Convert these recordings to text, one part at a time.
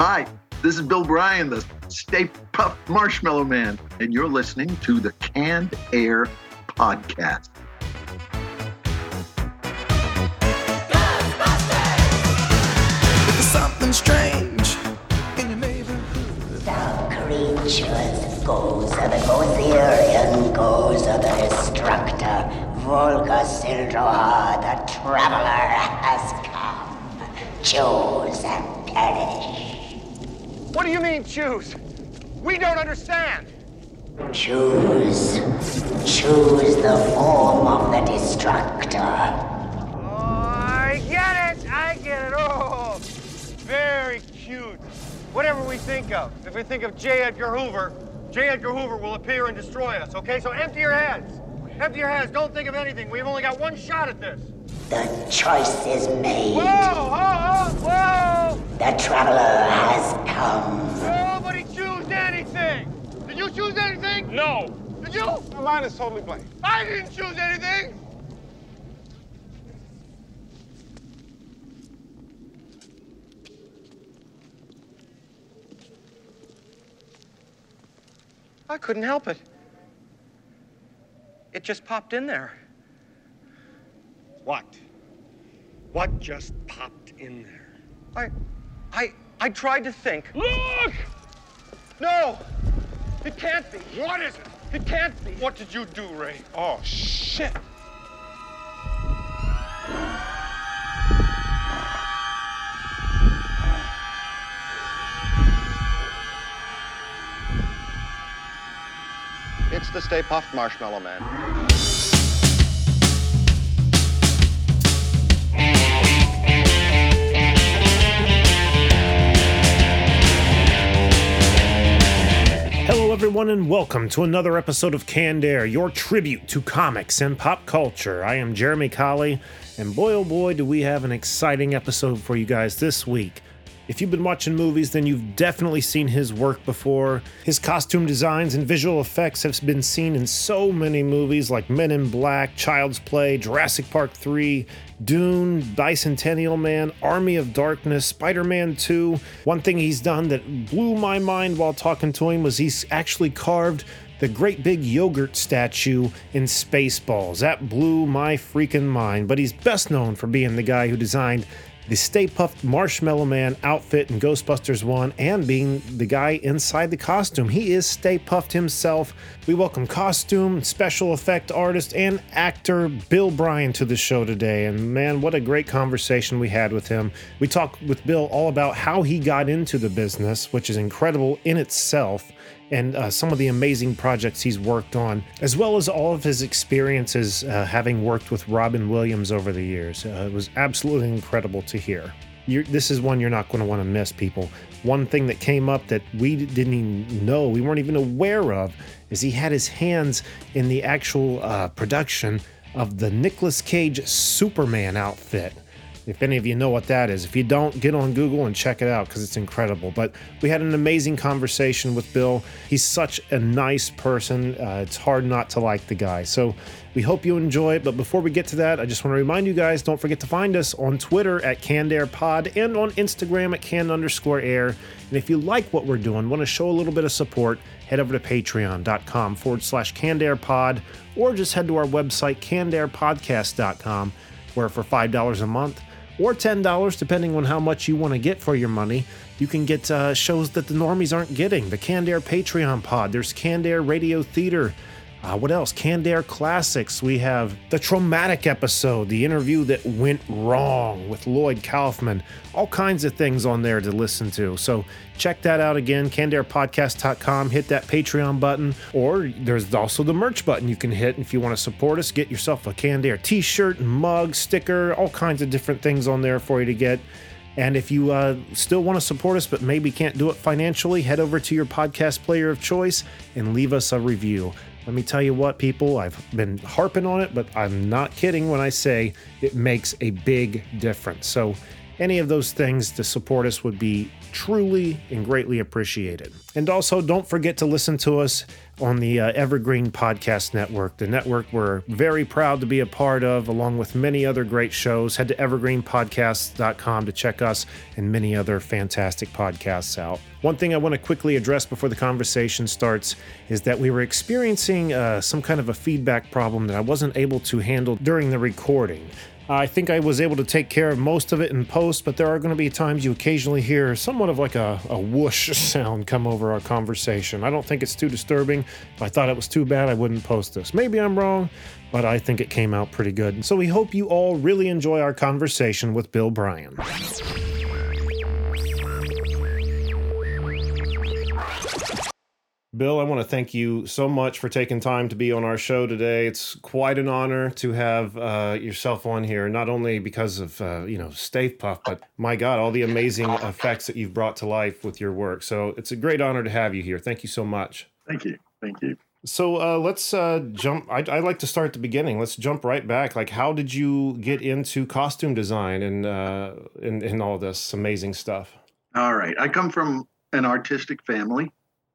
Hi, this is Bill Bryan, the Stay Puft Marshmallow Man, and you're listening to the Canned Air Podcast. Something strange in your neighborhood. The creatures, Gozer the Gozerian, Gozer the Destructor, Volguus Zildrohar, the Traveler has come. Choose and perish. What do you mean choose? We don't understand. Choose. Choose the form of the Destructor. Oh, I get it. I get it. Oh, very cute. Whatever we think of. If we think of J. Edgar Hoover, J. Edgar Hoover will appear and destroy us, okay? So empty your heads. Empty your heads. Don't think of anything. We've only got one shot at this. The choice is made. Whoa! Oh, oh, whoa! The Traveler has come. Nobody choose anything. Did you choose anything? No. Did you? My mind is totally blank. I didn't choose anything. I couldn't help it. It just popped in there. What? What just popped in there? I, I, I tried to think. Look! No, it can't be. What is it? It can't be. What did you do, Ray? Oh, shit. It's the Stay Puft Marshmallow Man. Everyone, and welcome to another episode of Canned Air, your tribute to comics and pop culture. I am Jeremy Colley, and boy, oh boy, do we have an exciting episode for you guys this week. If you've been watching movies, then you've definitely seen his work before. His costume designs and visual effects have been seen in so many movies like Men in Black, Child's Play, Jurassic Park 3, Dune, Bicentennial Man, Army of Darkness, Spider Man 2. One thing he's done that blew my mind while talking to him was he's actually carved the great big yogurt statue in Spaceballs. That blew my freaking mind. But he's best known for being the guy who designed the Stay Puft Marshmallow Man outfit in Ghostbusters 1 and being the guy inside the costume. He is Stay Puft himself. We welcome costume, special effect artist, and actor Bill Bryan to the show today. And man, what a great conversation we had with him. We talked with Bill all about how he got into the business, which is incredible in itself and uh, some of the amazing projects he's worked on, as well as all of his experiences uh, having worked with Robin Williams over the years. Uh, it was absolutely incredible to hear. You're, this is one you're not going to want to miss, people. One thing that came up that we didn't even know, we weren't even aware of, is he had his hands in the actual uh, production of the Nicolas Cage Superman outfit. If any of you know what that is, if you don't, get on Google and check it out because it's incredible. But we had an amazing conversation with Bill. He's such a nice person. Uh, it's hard not to like the guy. So we hope you enjoy it. But before we get to that, I just want to remind you guys don't forget to find us on Twitter at CannedAirPod and on Instagram at can underscore air. And if you like what we're doing, want to show a little bit of support, head over to patreon.com forward slash CannedAirPod or just head to our website, CannedAirPodcast.com, where for $5 a month, or $10, depending on how much you want to get for your money. You can get uh, shows that the normies aren't getting. The Canned Air Patreon pod, there's Canned Air Radio Theater. Uh, what else? Canned Air Classics. We have the traumatic episode, the interview that went wrong with Lloyd Kaufman. All kinds of things on there to listen to. So check that out again, cannedairpodcast.com. Hit that Patreon button, or there's also the merch button you can hit if you want to support us. Get yourself a Canned Air t shirt, mug, sticker, all kinds of different things on there for you to get. And if you uh, still want to support us but maybe can't do it financially, head over to your podcast player of choice and leave us a review. Let me tell you what, people, I've been harping on it, but I'm not kidding when I say it makes a big difference. So, any of those things to support us would be truly and greatly appreciated. And also, don't forget to listen to us on the uh, Evergreen Podcast Network, the network we're very proud to be a part of, along with many other great shows. Head to evergreenpodcasts.com to check us and many other fantastic podcasts out. One thing I want to quickly address before the conversation starts is that we were experiencing uh, some kind of a feedback problem that I wasn't able to handle during the recording. I think I was able to take care of most of it in post, but there are going to be times you occasionally hear somewhat of like a, a whoosh sound come over our conversation. I don't think it's too disturbing. If I thought it was too bad, I wouldn't post this. Maybe I'm wrong, but I think it came out pretty good. So we hope you all really enjoy our conversation with Bill Bryan. Bill, I want to thank you so much for taking time to be on our show today. It's quite an honor to have uh, yourself on here, not only because of uh, you know Stay Puft, but my God, all the amazing effects that you've brought to life with your work. So it's a great honor to have you here. Thank you so much. Thank you. Thank you. So uh, let's uh, jump. I'd, I'd like to start at the beginning. Let's jump right back. Like, how did you get into costume design and uh, and, and all this amazing stuff? All right. I come from an artistic family.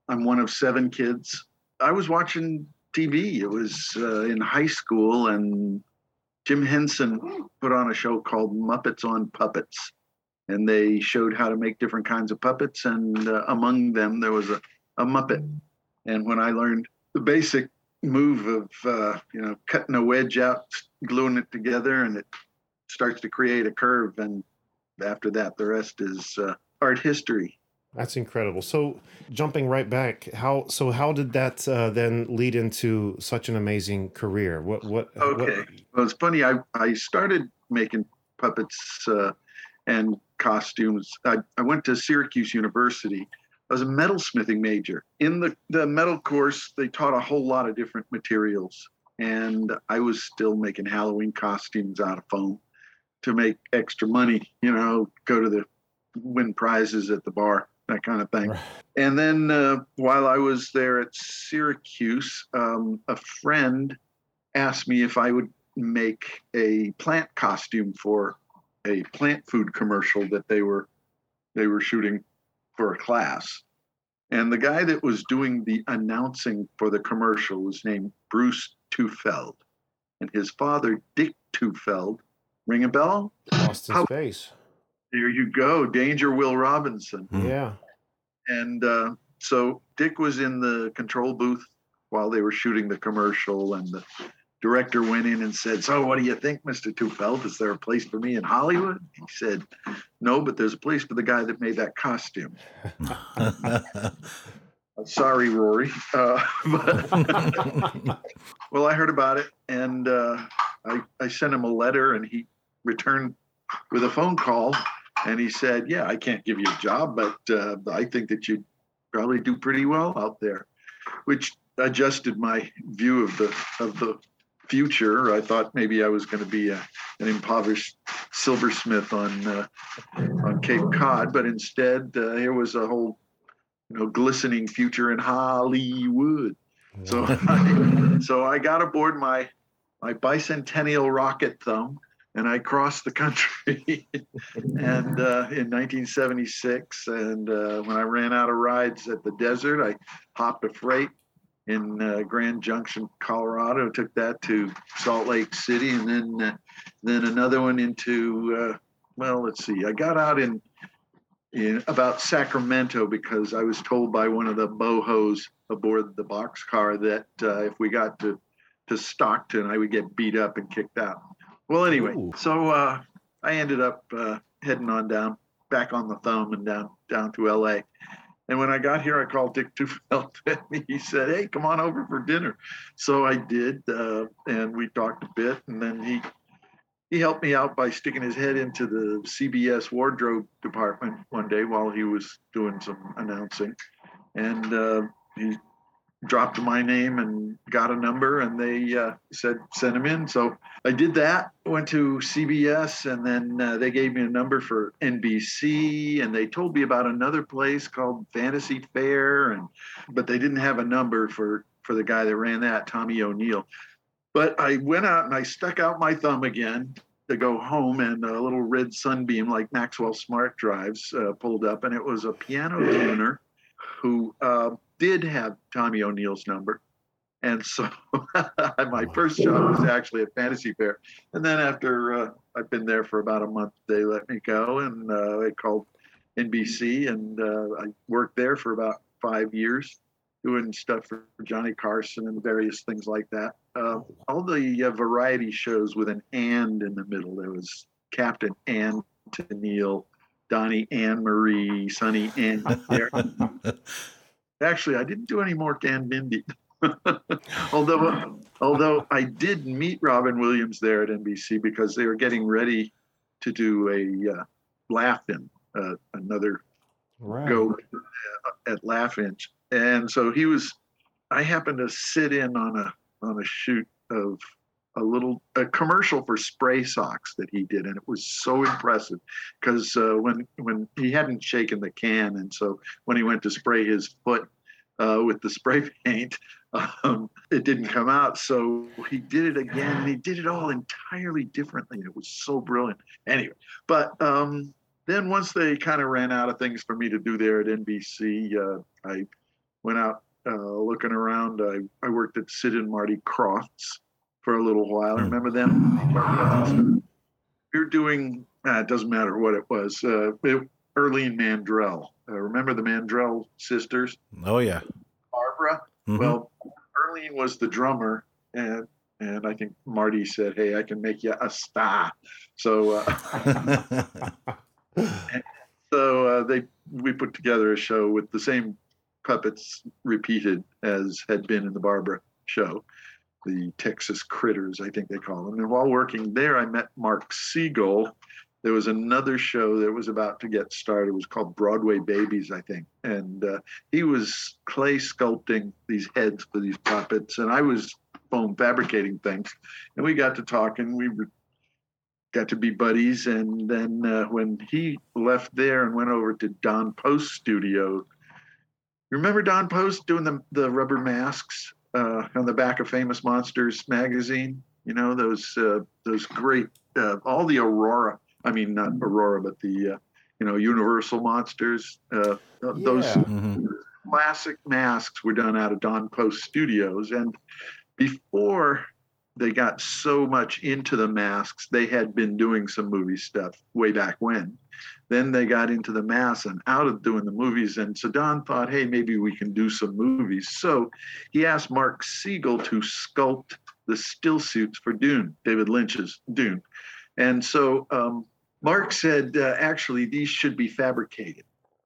I'm one of seven kids. I was watching TV. It was uh, in high school, and Jim Henson put on a show called Muppets on Puppets. And they showed how to make different kinds of puppets. And uh, among them, there was a, a Muppet. And when I learned the basic move of, uh, you know, cutting a wedge out, gluing it together, and it starts to create a curve. And after that, the rest is uh, art history. That's incredible. So jumping right back, how so how did that uh, then lead into such an amazing career? What what Okay. what, Well, it's funny. I, I started making puppets uh, and costumes. I, I went to Syracuse University. I was a metalsmithing major. In the, the metal course, they taught a whole lot of different materials. And I was still making Halloween costumes out of foam to make extra money, you know, go to the win prizes at the bar, that kind of thing. Right. And then uh, while I was there at Syracuse, um, a friend asked me if I would make a plant costume for a plant food commercial that they were they were shooting for a class. And the guy that was doing the announcing for the commercial was named Bruce Tufeld. And his father, Dick Tufeld, ring a bell? lost in How- space? There you go, Danger Will Robinson. Hmm. Yeah. And uh, so Dick was in the control booth while they were shooting the commercial, and the director went in and said, "So, what do you think, Mr. Tufeld? Is there a place for me in Hollywood?" He said, "No, but there's a place for the guy that made that costume." Uh, Sorry, Rory. Uh, but, well, I heard about it, and uh, I, I sent him a letter, and he returned with a phone call, and he said, "Yeah, I can't give you a job, but uh, I think that you'd probably do pretty well out there," which adjusted my view of the of the future. I thought maybe I was going to be a, an impoverished silversmith on uh, on Cape Cod, but instead uh, here was a whole you know glistening future in Hollywood. So I, so I got aboard my my bicentennial rocket thumb and I crossed the country and uh, in 1976 and uh, when I ran out of rides at the desert I hopped a freight in uh, Grand Junction Colorado took that to Salt Lake City and then uh, then another one into uh, well let's see I got out in in about Sacramento because I was told by one of the bohos aboard the boxcar that uh, if we got to to Stockton, I would get beat up and kicked out. Well, anyway, Ooh. so uh, I ended up uh, heading on down, back on the thumb and down down to L.A. And when I got here, I called Dick Tufeld and he said, "Hey, come on over for dinner." So I did, uh, and we talked a bit, and then he he helped me out by sticking his head into the CBS wardrobe department one day while he was doing some announcing, and uh, he dropped my name and got a number, and they uh, said send him in. So I did that. Went to CBS, and then uh, they gave me a number for NBC, and they told me about another place called Fantasy Fair, and but they didn't have a number for for the guy that ran that, Tommy O'Neill. But I went out and I stuck out my thumb again to go home, and a little red sunbeam like Maxwell Smart drives uh, pulled up, and it was a piano tuner who uh, did have Tommy O'Neill's number. And so my first job was actually at Fantasy Fair. And then after uh, I've been there for about a month, they let me go and uh, they called NBC and uh, I worked there for about five years doing stuff for Johnny Carson and various things like that. Uh, all the uh, variety shows with an and in the middle. There was Captain and Tennille, Donny and Marie, Sonny and. Actually, I didn't do any more Dan Mindy. although, although I did meet Robin Williams there at NBC because they were getting ready to do a uh, Laugh-In, uh, another Right. go uh, at Laugh-In, and so he was. I happened to sit in on a on a shoot of a little a commercial for spray socks that he did, and it was so impressive because uh, when when he hadn't shaken the can, and so when he went to spray his foot uh, with the spray paint, um, it didn't come out. So he did it again, and he did it all entirely differently. It was so brilliant. Anyway, but um, then once they kind of ran out of things for me to do there at NBC, uh, I went out uh, looking around. I, I worked at Sid and Marty Krofft's for a little while. Hmm. Remember them? You're doing. Uh, it doesn't matter what it was. Uh, it, Irlene Mandrell. Uh, remember the Mandrell sisters? Oh yeah. Barbara. Mhm. Well, Irlene was the drummer, and and I think Marty said, "Hey, I can make you a star." So uh, so uh, they we put together a show with the same puppets repeated as had been in the Barbara show, the Texas Critters, I think they call them. And while working there, I met Mark Siegel. There was another show that was about to get started. It was called Broadway Babies, I think, and uh, he was clay sculpting these heads for these puppets, and I was foam fabricating things. And we got to talking. We got to be buddies. And then uh, when he left there and went over to Don Post Studio, remember Don Post doing the, the rubber masks uh, on the back of Famous Monsters magazine? You know, those uh, those great, uh, all the Aurora, I mean, not Aurora, but the, uh, you know, Universal Monsters, uh, those Yeah. Mhm. classic masks were done out of Don Post Studios. And before they got so much into the masks, they had been doing some movie stuff way back when. Then they got into the masks and out of doing the movies. And so Don thought, hey, maybe we can do some movies. So he asked Mark Siegel to sculpt the still suits for Dune, David Lynch's Dune. And so um, Mark said, uh, actually, these should be fabricated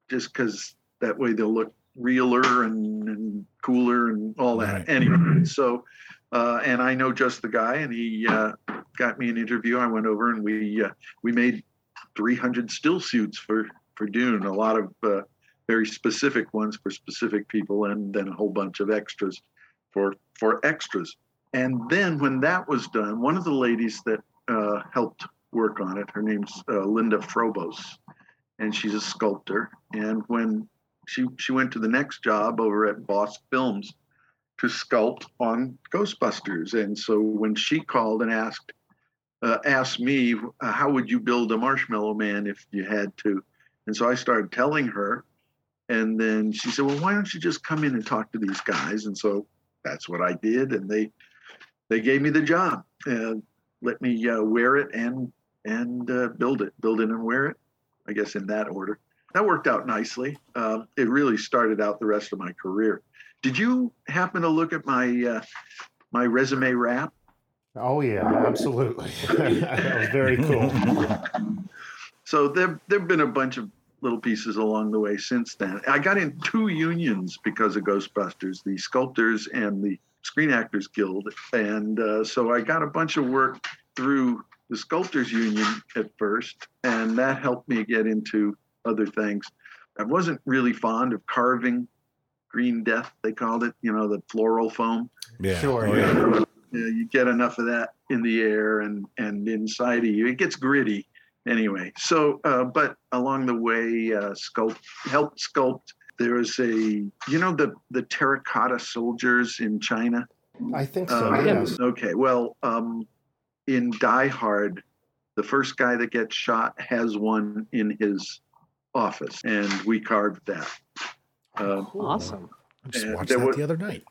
just because that way they'll look realer and, and cooler and all that. Right. Anyway, so uh, and I know just the guy, and he uh, got me an interview. I went over and we uh, we made 300 still suits for for Dune. A lot of uh, very specific ones for specific people, and then a whole bunch of extras for for extras. And then when that was done, one of the ladies that uh, helped work on it, her name's uh, Linda Frobos, and she's a sculptor. And when she she went to the next job over at Boss Films to sculpt on Ghostbusters, and so when she called and asked uh, asked me uh, how would you build a Marshmallow Man if you had to, and so I started telling her, and then she said, well, why don't you just come in and talk to these guys? And so that's what I did, and they they gave me the job, and let me uh, wear it and and uh, build it, build it and wear it. I guess in that order. That worked out nicely. Uh, it really started out the rest of my career. Did you happen to look at my uh, my resume wrap? Oh yeah, absolutely. that was very cool. So there there've been a bunch of little pieces along the way since then. I got in two unions because of Ghostbusters, the Sculptors and the Screen Actors Guild, and uh, so I got a bunch of work through the Sculptors Union at first, and that helped me get into other things. I wasn't really fond of carving green death, they called it, you know, the floral foam. Yeah. Sure, Oh, yeah. yeah. You, you get enough of that in the air and and inside of you, it gets gritty anyway. So, uh, but along the way, uh, sculpt helped sculpt. There was a, you know, the the terracotta soldiers in China. I think so. Uh, yes. Okay. Well, um, in Die Hard, the first guy that gets shot has one in his office, and we carved that. Uh, Awesome. I just watched that was- the other night.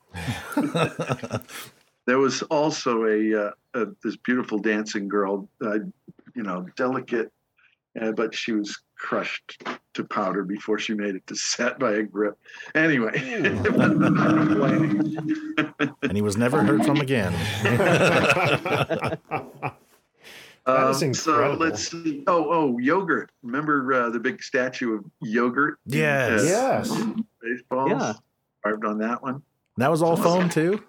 There was also a, uh, a this beautiful dancing girl, uh, you know, delicate, uh, but she was crushed to powder before she made it to set by a grip. Anyway, and he was never heard from again. That is Um, so let's see. Oh, oh, yogurt. Remember uh, the big statue of yogurt? in, Yes. uh, yes. Spaceballs. Yeah. Carved on that one. That was all foam too.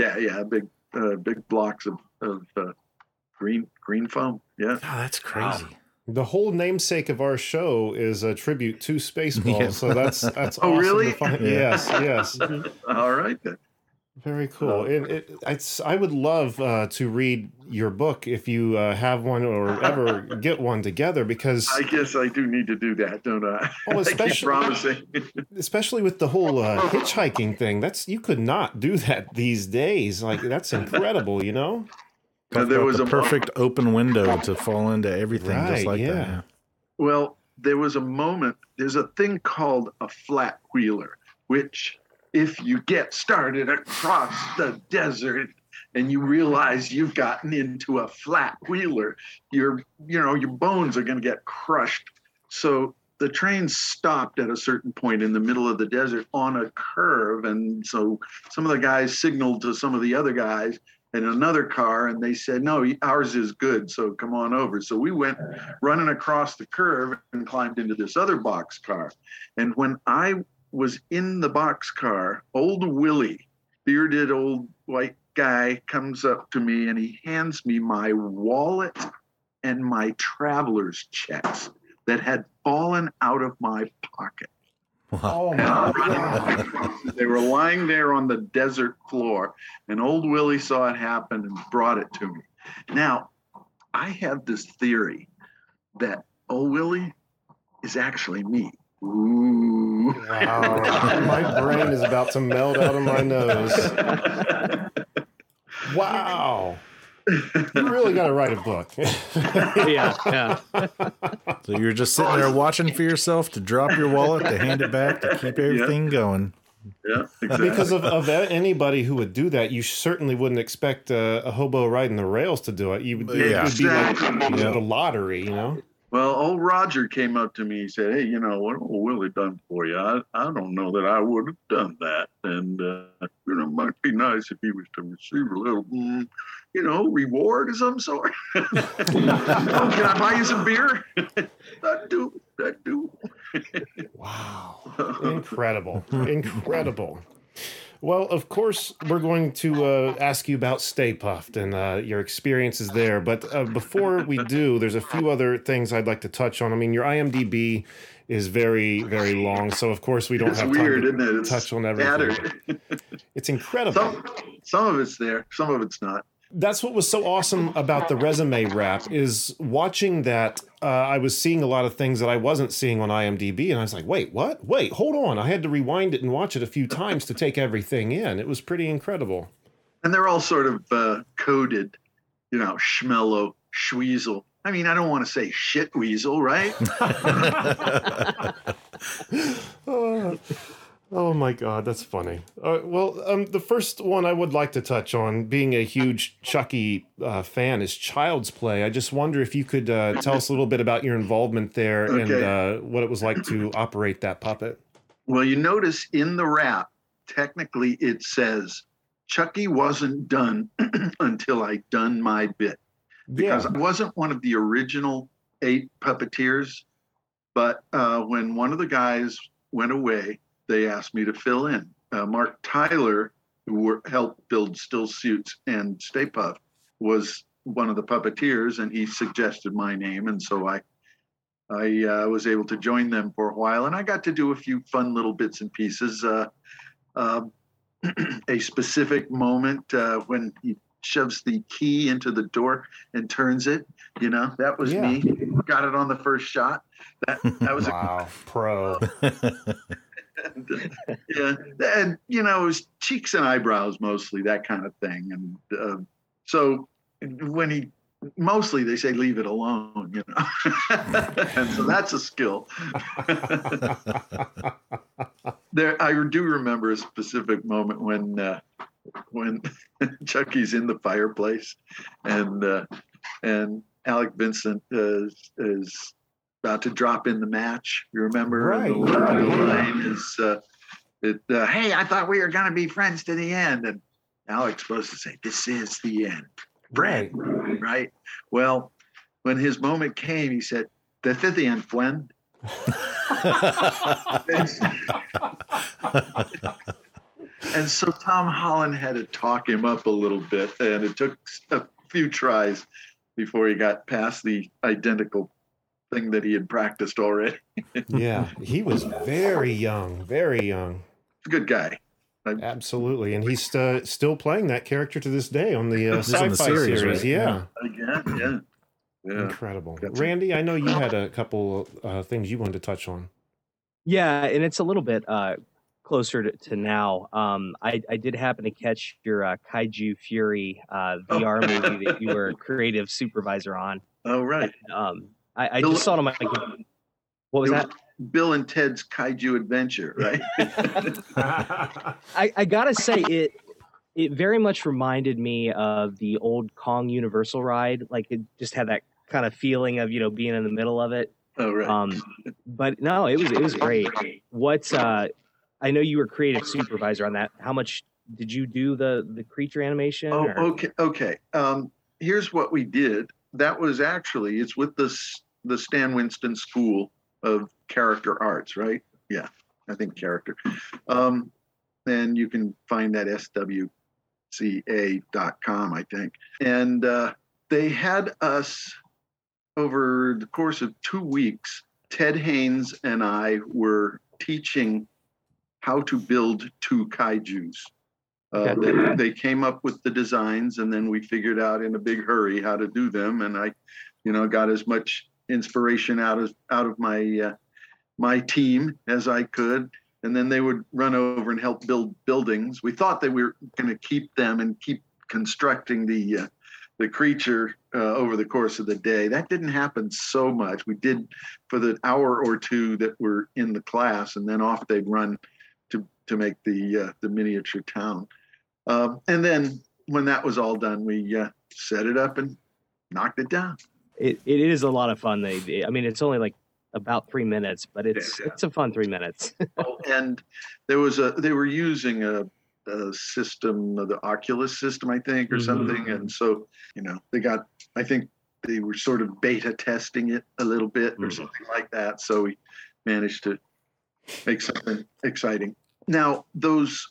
Yeah, yeah. Big, uh, big blocks of of uh, green green foam. Yeah. God, that's crazy. The whole namesake of our show is a tribute to Spaceballs, Yeah. so that's that's Oh, awesome really? to find- Yeah. Yes, yes, All right then. Very cool. Oh. It, it, it's, I would love uh, to read your book if you uh, have one or ever get one together, because I guess I do need to do that, don't I? Well, I keep especially- promising. especially with the whole uh, hitchhiking thing, that's you could not do that these days. Like that's incredible, you know? Uh, Talk there was the a perfect open window to fall into everything Right, just like yeah. that. Well, there was a moment, there's a thing called a flat wheeler, which if you get started across the desert and you realize you've gotten into a flat wheeler, your you know, your bones are gonna get crushed. So the train stopped at a certain point in the middle of the desert on a curve. And so some of the guys signaled to some of the other guys in another car and they said, No, ours is good. So come on over. So we went running across the curve and climbed into this other box car. And when I was in the box car, old Willie, bearded old white guy, comes up to me and he hands me my wallet and my traveler's checks that had fallen out of my pocket. Oh And I'm running across it. They were lying there on the desert floor, and old Willie saw it happen and brought it to me. Now, I have this theory that old Willie is actually me. Ooh. Wow. my brain is about to melt out of my nose. Wow. You really got to write a book. yeah, yeah. So you're just sitting there watching for yourself to drop your wallet, to hand it back, to keep everything going. Yeah, exactly. because of, of anybody who would do that, you certainly wouldn't expect a, a hobo riding the rails to do it. You would, it Yeah. would be like Exactly. you know, the lottery, you know? Well, old Roger came up to me. He said, "Hey, you know what old Willie done for you? I, I don't know that I would have done that, and uh, you know, it might be nice if he was to receive a little, mm, you know, reward of some sort. oh, can I buy you some beer? I do. I do. Wow. Incredible. Incredible. Well, of course, we're going to uh, ask you about Stay Puft and uh, your experiences there. But uh, before we do, there's a few other things I'd like to touch on. I mean, your IMDb is very, very long. So, of course, we don't It's have weird, time to isn't it? It's touch on everything. It's incredible. Some, some of it's there, some of it's not. That's what was so awesome about the resume wrap is watching that uh, i was seeing a lot of things that i wasn't seeing on imdb and i was like wait what wait hold on i had to rewind it and watch it a few times to take everything in it was pretty incredible And they're all sort of uh, coded, you know, schmello, schweasel. I mean, I don't want to say shit weasel, right? My god that's funny uh, well um, the first one i would like to touch on being a huge chucky uh, fan is child's play i just wonder if you could uh, tell us a little bit about your involvement there and Okay. uh, what it was like to operate that puppet Well, you notice in the rap, technically it says Chucky wasn't done until I done my bit because I wasn't one of the original eight puppeteers. But uh, when one of the guys went away, they asked me to fill in. Uh, Mark Tyler, who were, helped build Still Suits and Stay Puft, was one of the puppeteers, and he suggested my name, and so I I uh, was able to join them for a while, and I got to do a few fun little bits and pieces. Uh, uh, a specific moment uh, when he shoves the key into the door and turns it, you know, that was Yeah. me. Got it on the first shot. That that was wow pro a, yeah, and you know, it was cheeks and eyebrows mostly that kind of thing, and uh, so when he mostly they say leave it alone, you know, and so that's a skill. there I do remember a specific moment when uh, when Chucky's in the fireplace and uh, and Alex Vincent is, is about to drop in the match. You remember? Right. The, the line is, uh, it, uh, "Hey, I thought we were going to be friends to the end," and Alex's supposed to say, "This is the end, Right. Right. Well, when his moment came, he said, "This is the end, friend." and so Tom Holland had to talk him up a little bit, and it took a few tries before he got past the identical thing that he had practiced already. Yeah, he was very young, very young. Good guy. Absolutely, and he's uh, still playing that character to this day on the uh, He's in the sci-fi series, series. right? Yeah. Again, yeah. Yeah. incredible. That's- Randy, I know you had a couple uh, things you wanted to touch on. Yeah, and it's a little bit uh, closer to, to now. Um, I, I did happen to catch your uh, Kaiju Fury uh, VR movie that you were creative supervisor on. Oh, right. Um, I, I Bill- just saw it on my. What was It that? Bill and Ted's Kaiju Adventure, right? I, I gotta say it. It very much reminded me of the old Kong Universal ride. Like it just had that kind of feeling of you know being in the middle of it. oh, right. Um, but no, it was it was great. What's uh, I know you were creative supervisor on that. How much did you do the the creature animation? Oh, or- okay, okay. Um, here's what we did. That was actually it's with this the Stan Winston School of Character Arts, right? Yeah, I think character. Um, and you can find that swca.com, I think. And uh, they had us over the course of two weeks. Ted Haynes and I were teaching how to build two kaiju's. Uh, they, they came up with the designs, and then we figured out in a big hurry how to do them. And I, you know, got as much inspiration out of out of my uh, my team as I could. And then they would run over and help build buildings. We thought that we were going to keep them and keep constructing the uh, the creature uh, over the course of the day. That didn't happen so much. We did for the hour or two that were in the class, and then off they'd run to to make the uh, the miniature town. Um, and then when that was all done, we uh, set it up and knocked it down. it, it is a lot of fun. They, I mean, it's only like about three minutes, but it's Yeah. it's a fun three minutes. Oh, and there was a they were using a, a system, the Oculus system, I think, or Mhm. something. And so you know they got, I think they were sort of beta testing it a little bit or Mhm. something like that. So we managed to make something exciting. Now those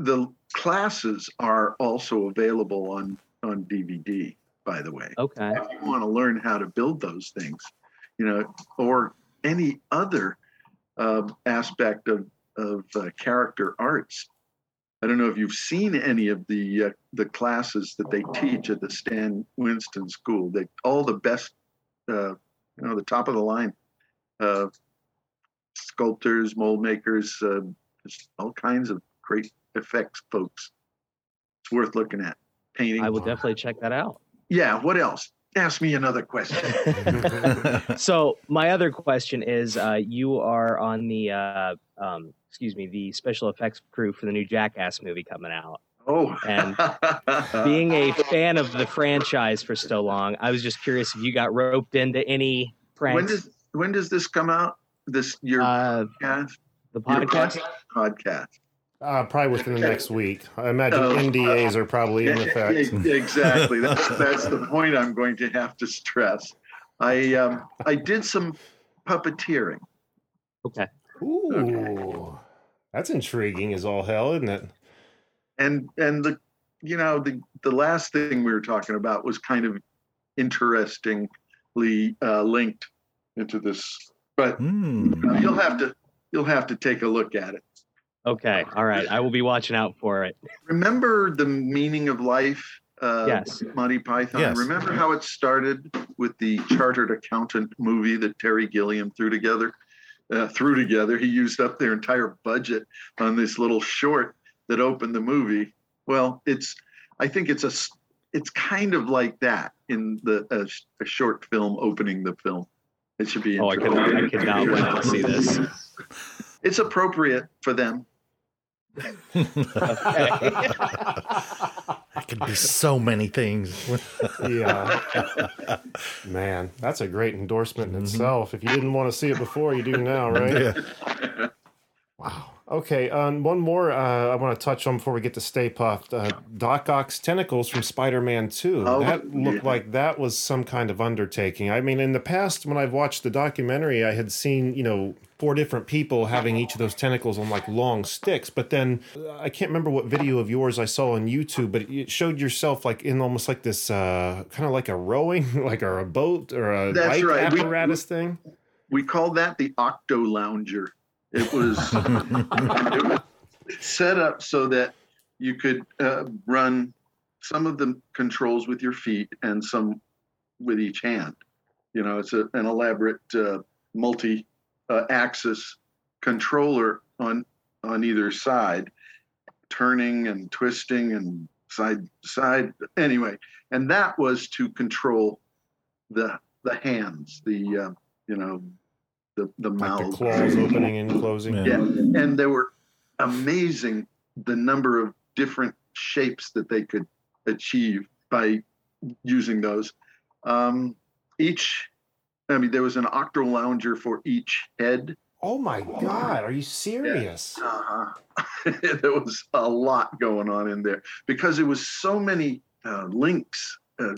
the classes are also available on on DVD. By the way, okay. if you want to learn how to build those things, you know, or any other um, aspect of of uh, character arts. I don't know if you've seen any of the uh, the classes that they teach at the Stan Winston School. They all the best, uh, you know, the top of the line uh, sculptors, mold makers, uh, just all kinds of great effects folks. It's worth looking at. Painting. I will definitely check that out. Yeah. What else? Ask me another question. So my other question is, uh, you are on the, uh, um, excuse me, the special effects crew for the new Jackass movie coming out. Oh, And Being a fan of the franchise for so long, I was just curious if you got roped into any pranks. when does when does this come out? This your uh, podcast? the Your podcast? podcast. Uh, probably within the next week. I imagine Oh. NDAs are probably in effect. Exactly. That's that's the point I'm going to have to stress. I um I did some puppeteering. Okay. Ooh, that's intriguing as all hell, isn't it? and and the you know the the last thing we were talking about was kind of interestingly uh, linked into this but Hmm. you'll have to you'll have to take a look at it Okay. All right. I will be watching out for it. remember the meaning of life uh, Yes. monty python Yes. remember how it started with the chartered accountant movie that terry gilliam threw together uh, threw together he used up their entire budget on this little short that opened the movie well it's i think it's a. it's kind of like that in the a, a short film opening the film it should be Oh, I could, interesting. I could not wait to see this. It's appropriate for them. It could be so many things. yeah. Man, that's a great endorsement in mm-hmm. itself. If you didn't want to see it before, you do now, right? Yeah. Wow. Okay, um, one more uh, I want to touch on before we get to Stay Puft. Uh, Doc Ock's tentacles from Spider-Man 2. Oh, that looked yeah. like that was some kind of undertaking. I mean, in the past, when I've watched the documentary, I had seen, you know, four different people having each of those tentacles on like long sticks. But then uh, I can't remember what video of yours I saw on YouTube, but it showed yourself like in almost like this uh, kind of like a rowing, like or a boat or a That's bike right. We- apparatus thing. We called that the Octo Lounger. It was, it was set up so that you could uh, run some of the controls with your feet and some with each hand. You know, it's a, an elaborate uh, multi uh, axis controller on on either side, turning and twisting and side side. Anyway, and that was to control the the hands, the uh, you know the the Like mouth, the claws opening and closing. Yeah. yeah, and they were amazing the number of different shapes that they could achieve by using those. Um, each, I mean, there was an octo lounger for each head. Oh my God, are you serious? Uh-huh. there was a lot going on in there because it was so many uh, links. Uh,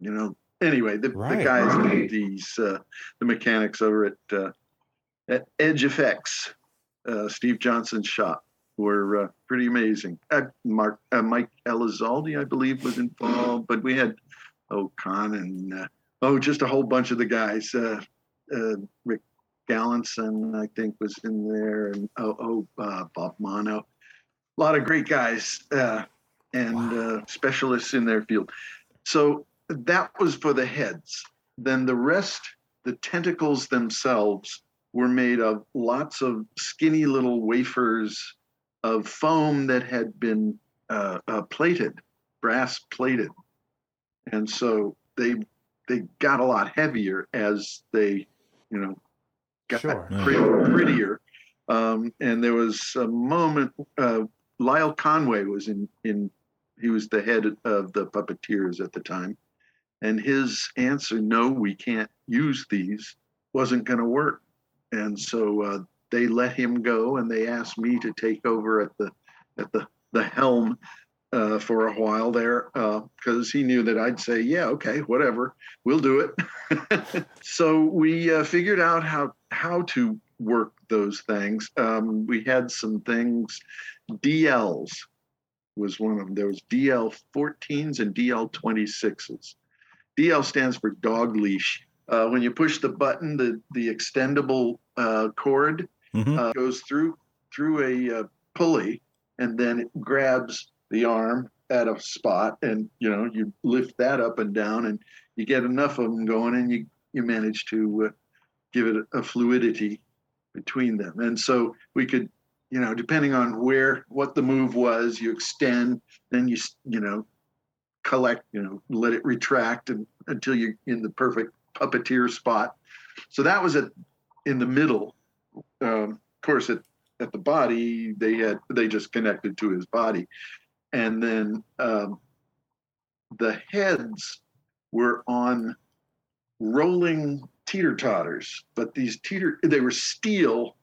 you know, anyway, the, Right. the guys, these uh, the mechanics over at uh, at Edge Effects, uh, Steve Johnson's shop, were uh, pretty amazing. Uh, Mark uh, Mike Elizalde, I believe, was involved, but we had oh Khan and uh, oh just a whole bunch of the guys. Uh, uh, Rick Gallinson, I think, was in there, and oh, oh uh, Bob Mono. A lot of great guys uh, and uh, specialists in their field. So that was for the heads. Then the rest, the tentacles themselves, were made of lots of skinny little wafers of foam that had been uh, uh, plated, brass plated, and so they they got a lot heavier as they, you know, got Sure. pretty, prettier. Um, and there was a moment. Uh, Lyle Conway was in in. He was the head of the puppeteers at the time, and his answer, "No, we can't use these," wasn't going to work. And so uh, they let him go, and they asked me to take over at the at the the helm uh, for a while there because he knew that I'd say, "Yeah, okay, whatever, we'll do it." so we uh, figured out how how to work those things. Um, we had some things. DLs was one of them. There was DL 14s and DL 26s. DL stands for dog leash. Uh, when you push the button, the the extendable uh, cord Mhm. uh, goes through through a uh, pulley, and then it grabs the arm at a spot, and you know you lift that up and down, and you get enough of them going, and you you manage to uh, give it a, a fluidity between them, and so we could, you know, depending on where what the move was, you extend, then you you know collect, you know, let it retract and, until you're in the perfect puppeteer spot. So that was at in the middle. Um, of course, at, at the body, they had they just connected to his body, and then um, the heads were on rolling teeter totters, but these teeter they were steel.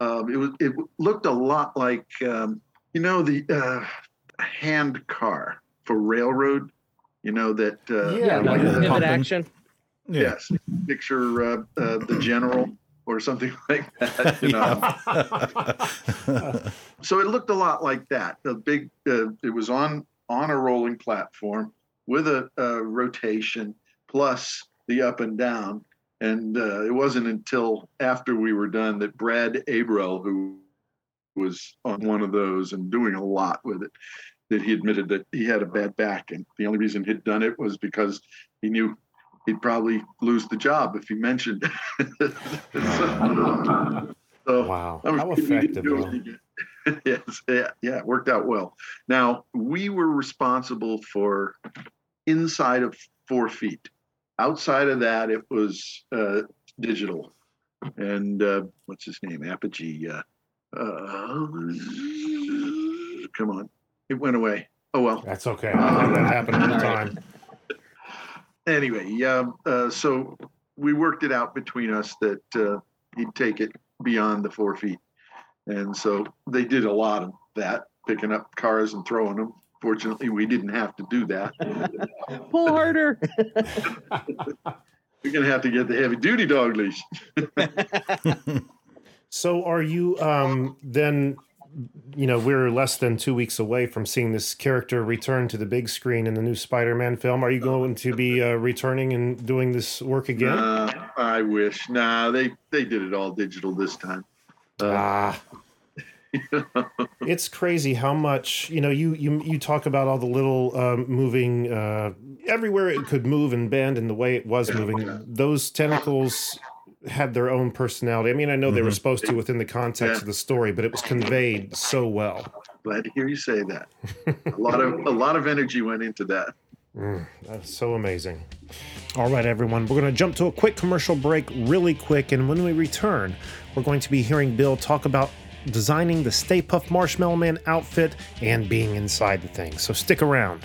Um, it was it looked a lot like um, you know the uh, hand car for railroad. You know that uh, Yeah, Yeah, like like the pivot pumping. action. Yeah. Yes, picture uh, uh, the general or something like that. You know? so it looked a lot like that. The big, uh, it was on on a rolling platform with a, a rotation plus the up and down. And uh, it wasn't until after we were done that Brad Abrell, who was on one of those and doing a lot with it, that he admitted that he had a bad back, and the only reason he'd done it was because he knew he'd probably lose the job if he mentioned. it. so, Wow, how effective! yes, yeah, yeah, it worked out well. Now we were responsible for inside of four feet. Outside of that, it was uh, digital. And uh, what's his name? Apogee. Uh, Uh, come on, it went away. Oh well. That's okay. I that happened all the time. Anyway, yeah. Uh, so we worked it out between us that uh, he'd take it beyond the four feet, and so they did a lot of that, picking up cars and throwing them. Fortunately, we didn't have to do that. Pull harder. We're gonna have to get the heavy duty dog leash. So are you um then you know, we're less than two weeks away from seeing this character return to the big screen in the new Spider-Man film. Are you going to be uh, returning and doing this work again? Uh, I wish. Nah, they they did it all digital this time. Uh, ah, it's crazy how much you know. You you you talk about all the little um, moving uh, everywhere it could move and bend, and the way it was moving. Those tentacles had their own personality. I mean, I know they were Mhm. supposed to within the context Yeah. of the story, but it was conveyed so well. glad to hear you say that. a lot of a lot of energy went into that. Mm, that's so amazing. All right, everyone, we're going to jump to a quick commercial break really quick. And when we return, we're going to be hearing Bill talk about designing the Stay Puft Marshmallow Man outfit and being inside the thing. So stick around.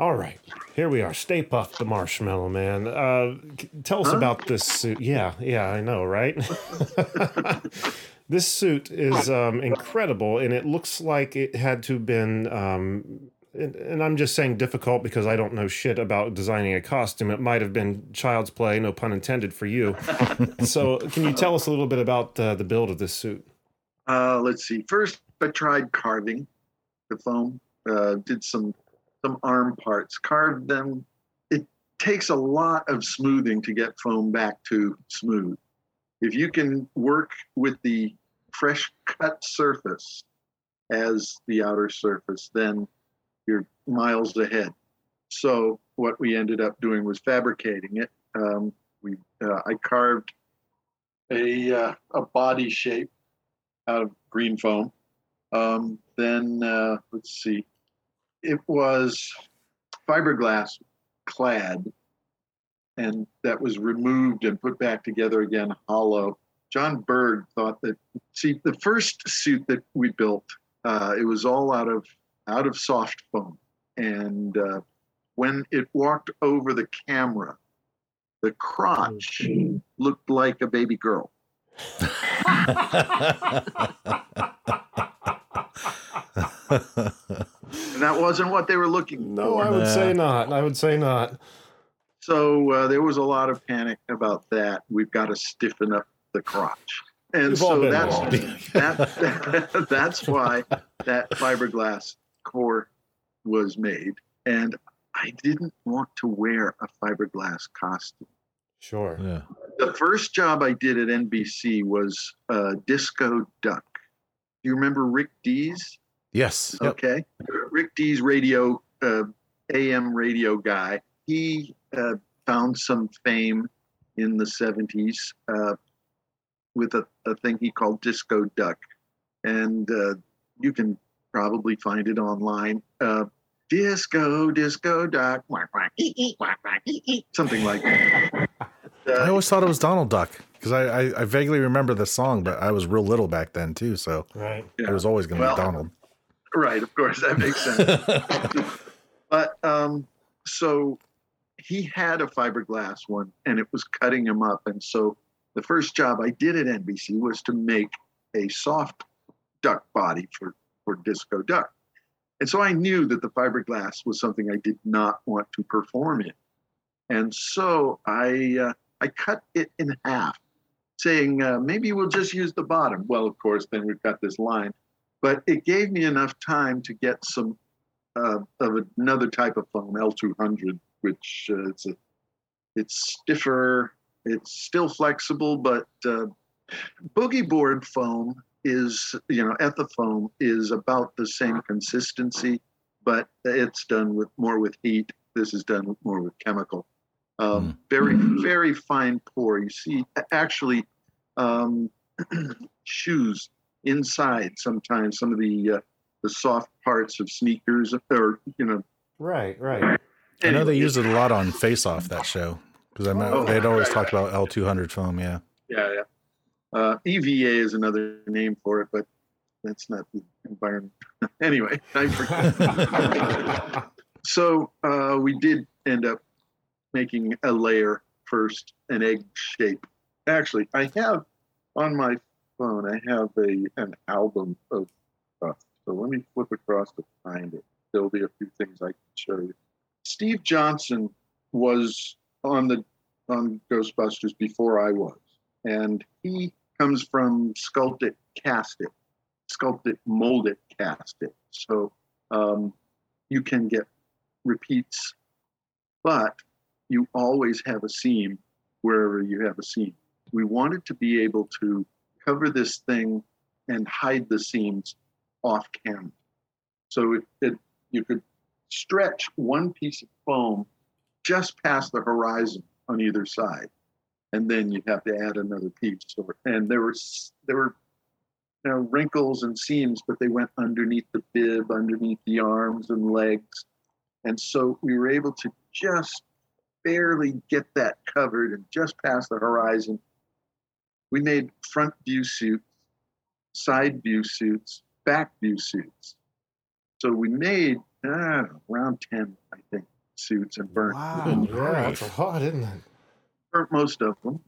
All right, here we are. Stay Puft the Marshmallow Man. Uh, tell us about this suit. Yeah, yeah, I know, right? this suit is um, incredible, and it looks like it had to have been. Um, and, and I'm just saying difficult because I don't know shit about designing a costume. It might have been child's play, no pun intended, for you. so, can you tell us a little bit about uh, the build of this suit? Uh, let's see. First, I tried carving the foam. Uh, did some some arm parts, carved them. It takes a lot of smoothing to get foam back to smooth. If you can work with the fresh cut surface as the outer surface, then you're miles ahead. So what we ended up doing was fabricating it. Um, we uh, I carved a uh, a body shape out of green foam. Um, then uh, let's see, it was fiberglass clad, and that was removed and put back together again hollow. John Berg thought that see the first suit that we built, uh, it was all out of out of soft foam, and uh, when it walked over the camera, the crotch looked like a baby girl. And that wasn't what they were looking No, for. No, I would say not. I would say not. So uh, there was a lot of panic about that. We've got to stiffen up the crotch. And We've all so been that's that, that's why that fiberglass core was made. And I didn't want to wear a fiberglass costume. Sure. yeah. The first job I did at NBC was uh, Disco Duck. Do you remember Rick Dees? Yes. Yep. Okay. Rick Dees, radio, uh, AM radio guy. He uh, found some fame in the 70s uh, with a, a thing he called Disco Duck. And uh, you can probably find it online. Uh, disco, disco duck, quack, quack, ee, ee, quack, quack, ee, ee, something like that. I always thought it was Donald Duck because I, I, I vaguely remember the song, but I was real little back then too, so Right. yeah. it was always going to Well, be Donald. Right, of course, that makes sense. but um, so he had a fiberglass one and it was cutting him up. And so the first job I did at NBC was to make a soft duck body for, for Disco Duck. And so I knew that the fiberglass was something I did not want to perform in. And so I, uh, I cut it in half, saying, uh, maybe we'll just use the bottom. Well, of course, then we've got this line but it gave me enough time to get some uh, of another type of foam, L200, which uh, it's a, it's stiffer, it's still flexible, but uh, boogie board foam is you know ethafoam is about the same consistency but it's done with more with heat. This is done more with chemical. Um, very very fine pore. You see actually um, shoes inside sometimes some of the uh, the soft parts of sneakers or you know Right, right. I know they use it a lot on Face Off that show because I know Oh, they'd always right, talked about L two hundred foam. Yeah. Yeah, yeah. Uh, EVA is another name for it, but that's not the environment. anyway, I forgot. so uh, we did end up making a layer first, an egg shape. Actually, I have on my phone. I have a an album of stuff. So let me flip across to find it. There'll be a few things I can show you. Steve Johnson was on the on Ghostbusters before I was, and he comes from Sculpt It, Cast It, Sculpt It, Mold It, Cast It. So um, you can get repeats, but you always have a seam wherever you have a seam. We wanted to be able to cover this thing and hide the seams off camera. So it, it you could stretch one piece of foam just past the horizon on either side, and then you'd have to add another piece. Or, and there was there were you know, wrinkles and seams, but they went underneath the bib, underneath the arms and legs, and so we were able to just barely get that covered and just past the horizon. We made front view suits, side view suits, back view suits. So we made uh, around 10, I think, suits and burnt. Wow, yeah, that's a lot, isn't it? burnt most of them.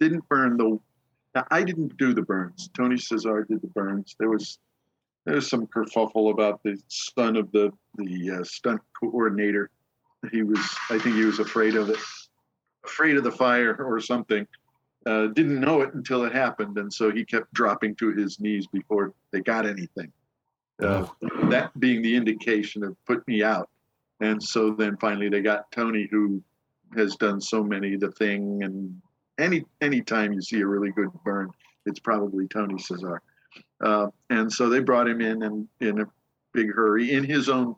Didn't burn the. Now, I didn't do the burns. Tony Cecere did the burns. There was there was some kerfuffle about the son of the the uh, stunt coordinator. He was, I think, he was afraid of it, afraid of the fire or something. Uh, didn't know it until it happened, and so he kept dropping to his knees before they got anything. Uh, that being the indication of put me out. And so then finally they got Tony, who has done so many the thing and any anytime you see a really good burn it's probably tony Cecere uh, and so they brought him in and in a big hurry in his own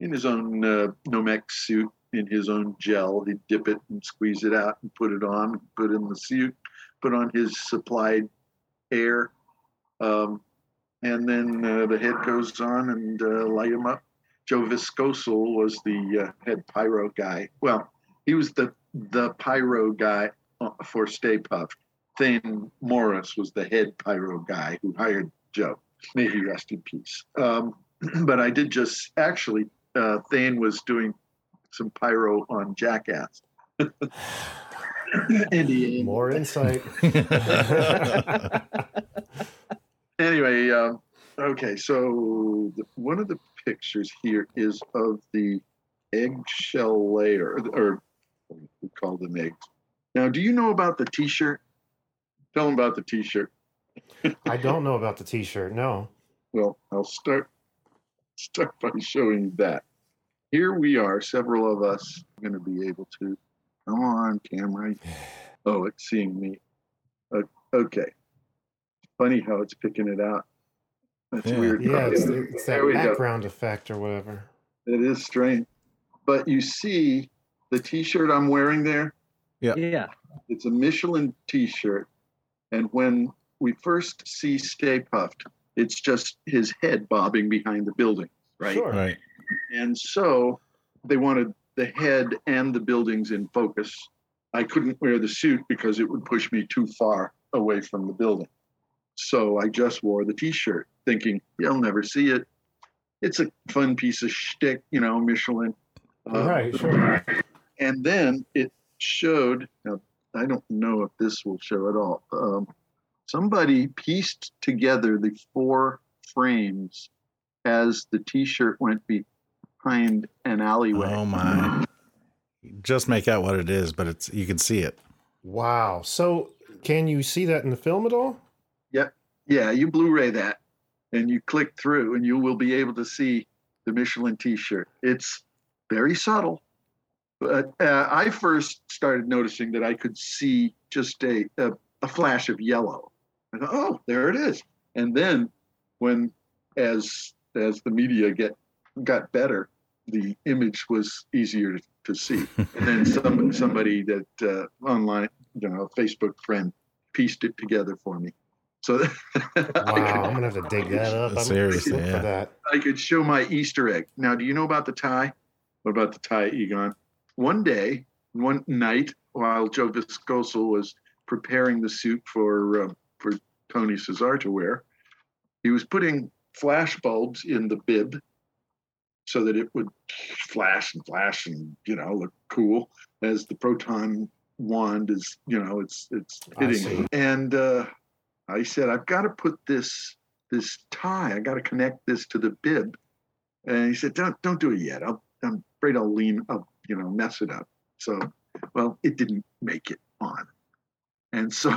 in his own uh, nomex suit in his own gel he'd dip it and squeeze it out and put it on put in the suit put on his supplied air um, and then uh, the head goes on and uh, light him up joe Viskocil was the uh, head pyro guy well he was the the pyro guy uh, for Stay Puft. Thaine Morris was the head pyro guy who hired Joe. May he rest in peace. Um, but I did just actually, uh, Thaine was doing some pyro on Jackass. Indiana. More insight. anyway, um, okay, so the, one of the pictures here is of the eggshell layer, or we call them eggs. Now, do you know about the T-shirt? Tell them about the T-shirt. I don't know about the T-shirt. No. Well, I'll start start by showing you that. Here we are, several of us are going to be able to. Come on, camera. Oh, it's seeing me. Uh, okay. Funny how it's picking it out. That's Yeah. weird. Yeah, it's, the- it's that There we go. background effect or whatever. It is strange. But you see the t-shirt I'm wearing there? Yeah. Yeah. It's a Michelin t-shirt. And when we first see Stay Puft, it's just his head bobbing behind the building, right? Sure. Right. And so they wanted the head and the buildings in focus. I couldn't wear the suit because it would push me too far away from the building. So I just wore the t-shirt thinking, you'll never see it. It's a fun piece of shtick, you know, Michelin. Uh, right, sure. and then it showed now i don't know if this will show at all um, somebody pieced together the four frames as the t-shirt went behind an alleyway Oh my. Just make out what it is, but it's you can see it. Wow. So, can you see that in the film at all? yep yeah you blu-ray that and you click through and you will be able to see the michelin t-shirt it's very subtle but uh, i first started noticing that i could see just a, a, a flash of yellow I thought, oh, there it is. And then when as as the media get got better, the image was easier to, to see. And then some somebody that uh, online, you know, a Facebook friend pieced it together for me. So Wow, I'm gonna have to dig that up. I'm Seriously, yeah. for that. I could show my Easter egg. Now, do you know about the tie? What about the tie, Egon? One day, one night, while Joe Viskocil was preparing the suit for uh, for Tony Cecere to wear, he was putting flash bulbs in the bib so that it would flash and flash and you know look cool as the proton wand is you know it's it's I hitting and uh i said i've got to put this this tie i got to connect this to the bib. And he said don't don't do it yet. I'll, i'm afraid i'll lean up you know mess it up. So well it didn't make it on. And so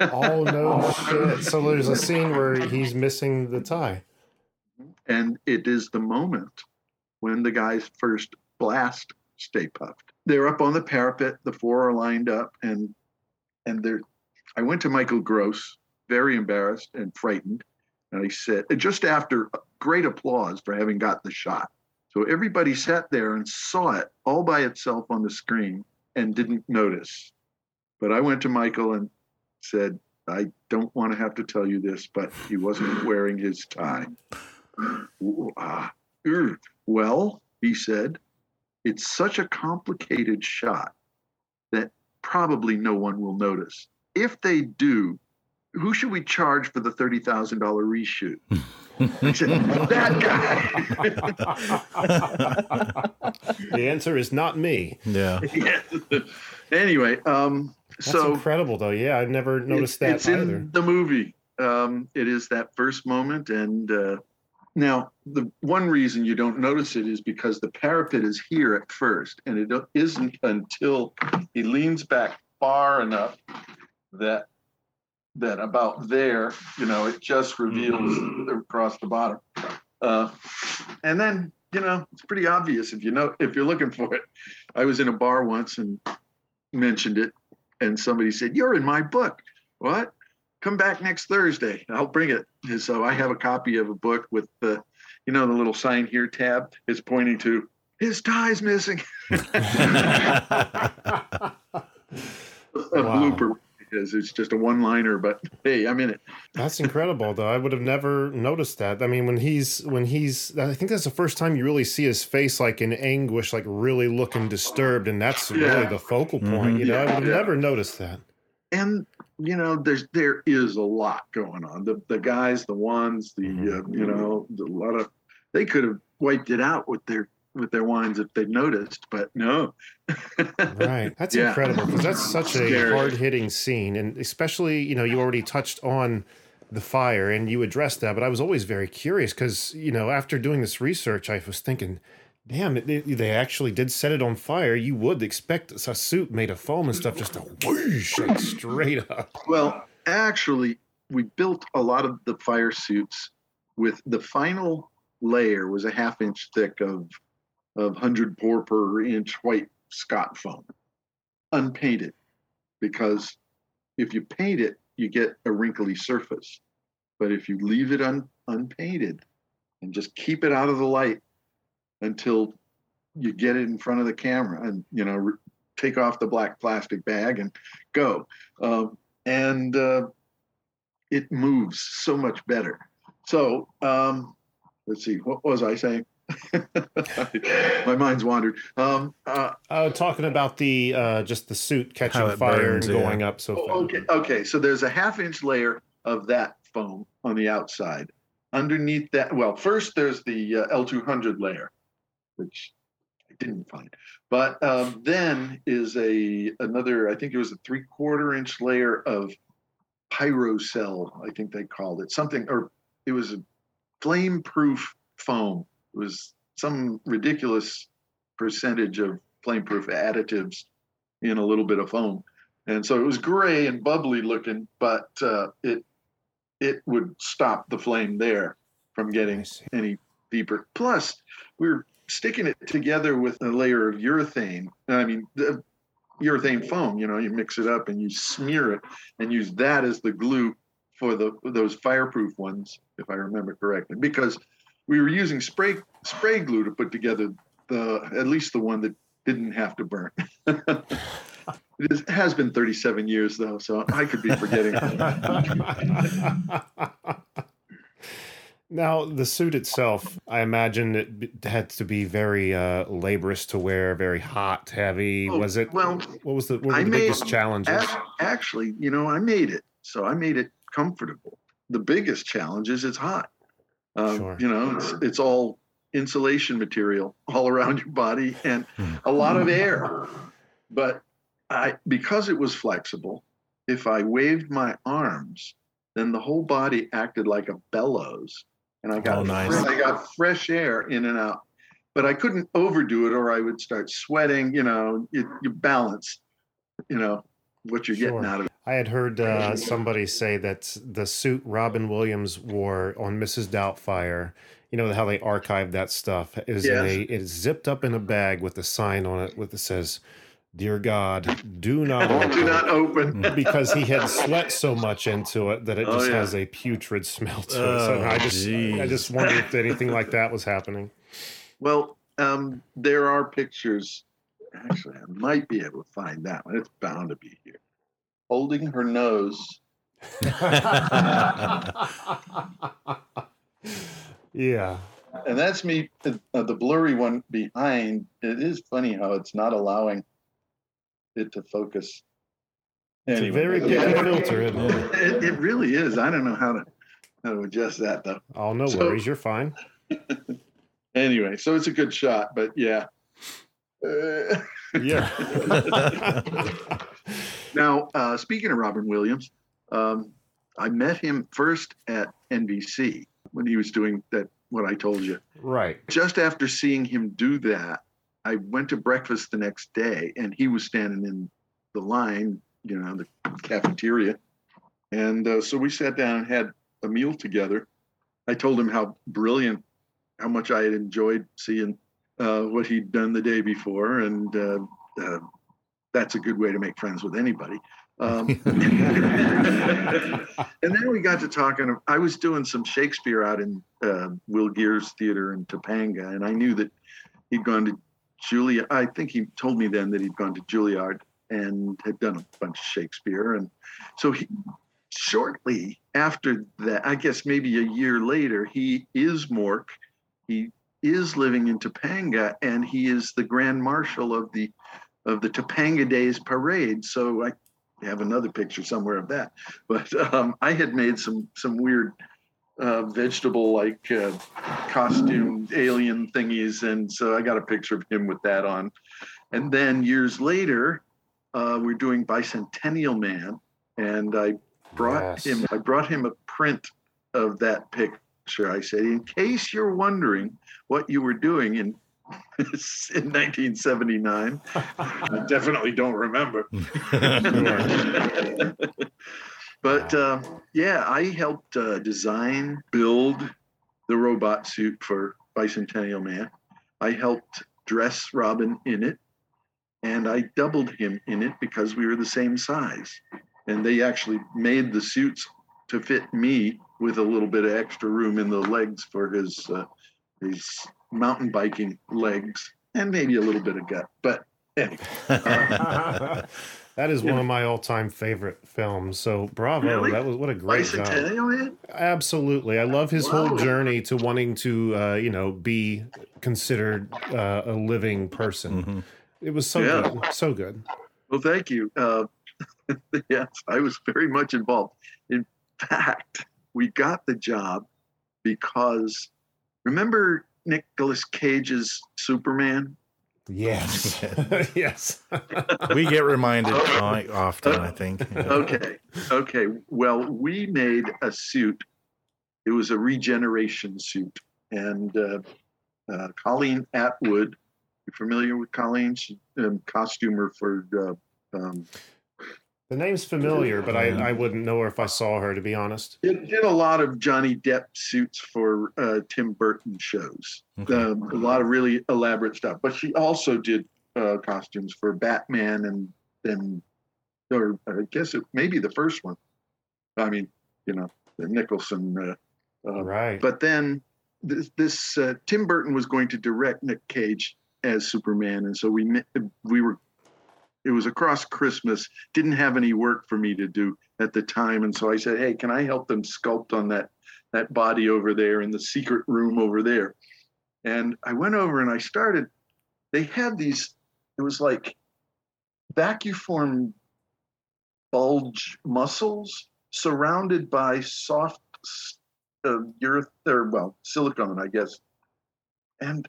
Oh no shit! So there's a scene where he's missing the tie. and it is the moment when the guys first blast Stay Puft. They're up on the parapet, the four are lined up, and and they're. I went to Michael Gross, very embarrassed and frightened, and I said, just after great applause for having got the shot. So everybody sat there and saw it all by itself on the screen and didn't notice. But I went to Michael and said, I don't want to have to tell you this, but he wasn't wearing his tie. Ooh, ah, er. Well, he said, it's such a complicated shot that probably no one will notice. If they do, who should we charge for the $30,000 reshoot? I said, that guy. The answer is not me. Yeah. Yeah. anyway, um, That's so incredible, though. Yeah, I never noticed that it's either. in the movie. Um, it is that first moment, and uh, now the one reason you don't notice it is because the parapet is here at first, and it isn't until he leans back far enough that that about there, you know, it just reveals across the bottom. Uh, and then, you know, it's pretty obvious if you know if you're looking for it. I was in a bar once and mentioned it, and somebody said, "You're in my book." What? Come back next Thursday. I'll bring it. And so I have a copy of a book with the, you know, the little sign here tab is pointing to his tie's missing. a blooper because it's just a one-liner, but hey, I'm in it. That's incredible, though. I would have never noticed that. I mean, when he's when he's, I think that's the first time you really see his face like in anguish, like really looking disturbed, and that's really the focal point. Mm-hmm. You know, I would have Yeah. never noticed that. and you know there's there is a lot going on the the guys the ones the uh, you know the, a lot of they could have wiped it out with their with their wines if they'd noticed but no Right. That's Yeah. incredible because that's such a hard hitting scene. And especially, you know, you already touched on the fire and you addressed that, but I was always very curious because, you know, after doing this research, I was thinking, damn, they, they actually did set it on fire. You would expect a suit made of foam and stuff just to whoosh straight up. well actually we built a lot of the fire suits with the final layer was a half inch thick of of 100 pore per inch white scott foam unpainted because if you paint it you get a wrinkly surface but if you leave it un, unpainted and just keep it out of the light until you get it in front of the camera and you know re- take off the black plastic bag and go um, and uh, it moves so much better so um, let's see what was i saying my mind's wandered um, uh, Uh, talking about the uh, just the suit catching fire burns, and yeah. going up so fast. Oh, okay, okay. So there's a half inch layer of that foam on the outside. Underneath that, well, first there's the uh, L200 layer, which I didn't find. But um, then is a another. I think it was a three quarter inch layer of pyrocell. I think they called it something, or it was a flame proof foam. It was some ridiculous percentage of flame proof additives in a little bit of foam and so it was gray and bubbly looking, but uh, it it would stop the flame there from getting any deeper. Plus, we were sticking it together with a layer of urethane. I mean, the urethane foam. You know, you mix it up and you smear it and use that as the glue for the those fireproof ones, if I remember correctly, because we were using spray spray glue to put together the at least the one that didn't have to burn. it is, has been 37 years though, so I could be forgetting. Now, the suit itself, I imagine it had to be very uh, laborious to wear, very hot, heavy. Oh, was it? well, what was the, what were the made- biggest challenges? Ac- Actually, you know, I made it, so I made it comfortable. The biggest challenge is it's hot. Um, Sure. You know, it's it's all insulation material all around your body and a lot of air. But I because it was flexible, if I waved my arms, then the whole body acted like a bellows, and I got Oh, nice. I got fresh air in and out. But I couldn't overdo it, or I would start sweating. You know, you, you balance. You know what you're getting out of it. I had heard uh, somebody say that the suit Robin Williams wore on Mrs. Doubtfire, you know how they archived that stuff, is Yes. a it is zipped up in a bag with a sign on it with it says, "Dear God, do not Oh, open." do not open. because he had sweat so much into it that it Oh, just yeah. has a putrid smell to it. So Oh, I just I just wondered if anything like that was happening. Well, um, there are pictures. Actually, I might be able to find that one. It's bound to be here. Holding her nose. Yeah. And that's me, uh, the blurry one behind. It is funny how it's not allowing it to focus. It's a very picky filter, isn't it? It, it really is. I don't know how to how to adjust that though. Oh, no So- worries. You're fine. Anyway, so it's a good shot, but yeah. Uh, Yeah. Now, uh, speaking of Robin Williams, um, I met him first at NBC when he was doing that, what I told you. right. Just after seeing him do that, I went to breakfast the next day and he was standing in the line, you know, the cafeteria. And uh, so we sat down and had a meal together. I told him how brilliant, how much I had enjoyed seeing uh, what he'd done the day before. And uh, uh, that's a good way to make friends with anybody. Um, and then we got to talking. I was doing some Shakespeare out in uh, Will Geer's theater in Topanga, and I knew that he'd gone to Julia. I think he told me then that he'd gone to Juilliard and had done a bunch of Shakespeare. And so he, shortly after that, I guess maybe a year later, he is Mork. He is living in Topanga, and he is the Grand Marshal of the of the Topanga Days Parade. So I have another picture somewhere of that. But um, I had made some some weird uh, vegetable like uh, costume alien thingies, and so I got a picture of him with that on. And then years later, uh, we're doing Bicentennial Man, and I brought Yes. him. I brought him a print of that picture. I said, in case you're wondering what you were doing in in 1979, I definitely don't remember. but uh, yeah, I helped uh, design, build the robot suit for Bicentennial Man. I helped dress Robin in it, and I doubled him in it because we were the same size. And they actually made the suits to fit me with a little bit of extra room in the legs for his uh, his mountain biking legs and maybe a little bit of gut. But anyway, that is one of my all-time favorite films. So bravo. Really? That was what a great job. Bicentennial Absolutely. I love his Wow. whole journey to wanting to, uh, you know, be considered uh, a living person. Mhm. It was so Yeah. good. So good. Well, thank you. Uh, yes, I was very much involved. In fact, we got the job because remember Nicolas Cage's Superman? Yes. yes. we get reminded quite often, I think. Yeah. Okay. Okay. Well, we made a suit. It was a regeneration suit. And uh, uh, Colleen Atwood, you familiar with Colleen? She, um, costumer for uh, um, The name's familiar, but I, I wouldn't know her if I saw her, to be honest. did, did a lot of Johnny Depp suits for uh, Tim Burton shows. Okay. Um, a lot of really elaborate stuff. But she also did uh, costumes for Batman and then, or I guess it maybe the first one. I mean, you know, the Nicholson. Uh, uh, Right. But then this, this uh, Tim Burton was going to direct Nick Cage as Superman, and so we met- we were. It was across Christmas. Didn't have any work for me to do at the time, and so I said, "Hey, can I help them sculpt on that that body over there in the secret room over there?" And I went over and I started. They had these. It was like vacuform bulge muscles surrounded by soft uh, well silicone, I guess. And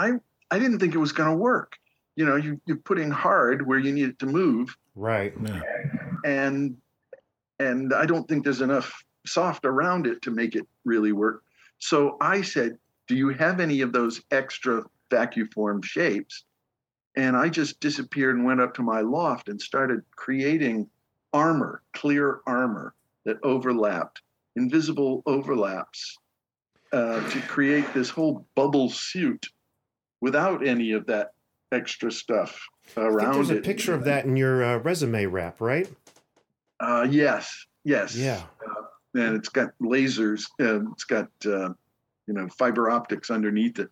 I I didn't think it was going to work. You know, you you put in hard where you need it to move, Right. and and I don't think there's enough soft around it to make it really work. So I said, "Do you have any of those extra vacuform shapes?" And I just disappeared and went up to my loft and started creating armor, clear armor that overlapped, invisible overlaps, uh, to create this whole bubble suit without any of that extra stuff I around there's a it. picture of that in your uh, resume wrap, right? Uh, yes, yes. Yeah. Uh, and it's got lasers. Uh, it's got uh, you know fiber optics underneath it,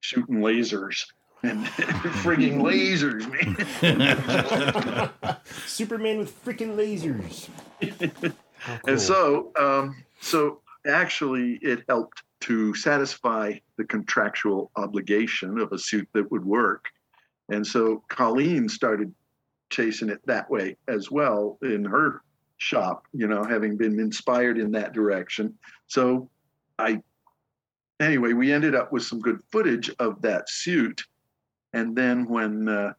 shooting lasers and frigging lasers, man. Superman with freaking lasers. Cool. And so, um, so actually, it helped to satisfy the contractual obligation of a suit that would work. And so Colleen started chasing it that way as well in her shop, you know, having been inspired in that direction. So I, anyway, we ended up with some good footage of that suit. And then when uh,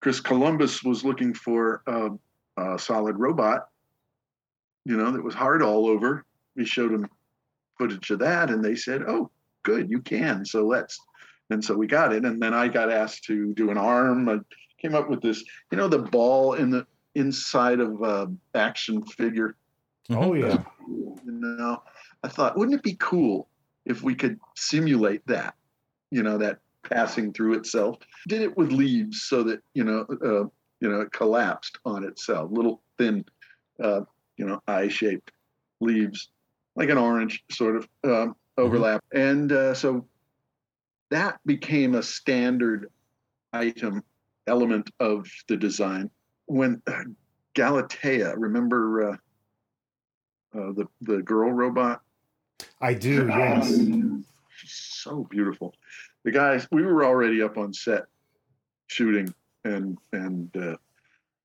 Chris Columbus was looking for a, a solid robot, you know, that was hard all over, we showed him footage of that and they said, oh, good, you can. So let's. And so we got it. And then I got asked to do an arm. I came up with this, you know, the ball in the inside of a action figure. Oh yeah. You know, I thought, wouldn't it be cool if we could simulate that? You know, that passing through itself. Did it with leaves so that you know, uh, you know, it collapsed on itself. Little thin, uh, you know, eye-shaped leaves, like an orange sort of um, overlap. And uh, so that became a standard item element of the design. When uh, Galatea, remember uh, uh, the the girl robot? I do. Yes. She's so beautiful. The guys, we were already up on set shooting, and and uh,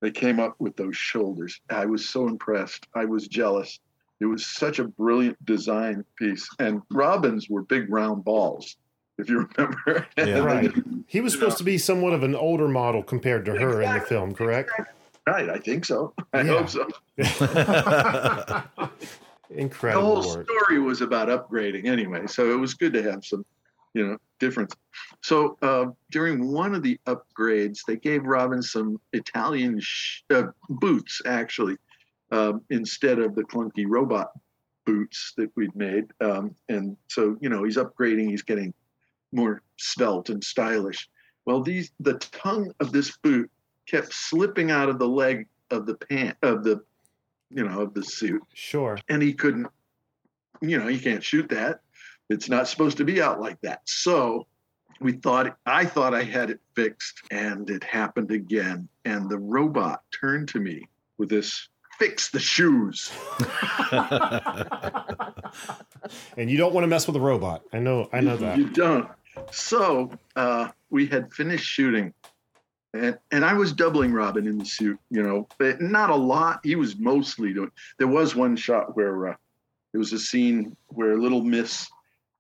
they came up with those shoulders. I was so impressed. I was jealous. It was such a brilliant design piece. And Robins were big round balls, if you remember. Right. He was supposed to be somewhat of an older model compared to her in the film, correct? Right, I think so. I Yeah. hope so. Incredible. The whole work. story was about upgrading anyway, so it was good to have some, you know, difference. So uh, during one of the upgrades, they gave Robin some Italian sh- uh, boots, actually, um, instead of the clunky robot boots that we'd made. Um, and so, you know, he's upgrading, he's getting more svelte and stylish. Well, these the tongue of this boot kept slipping out of the leg of the pant of the, you know, of the suit Sure. and he couldn't you know you can't shoot that it's not supposed to be out like that so we thought i thought i had it fixed and it happened again and the robot turned to me with this fix the shoes And you don't want to mess with a robot. I know. I know that. you don't so uh, we had finished shooting. And, and i was doubling robin in the suit you know but not a lot. He was mostly doing there was one shot where uh, there was a scene where little miss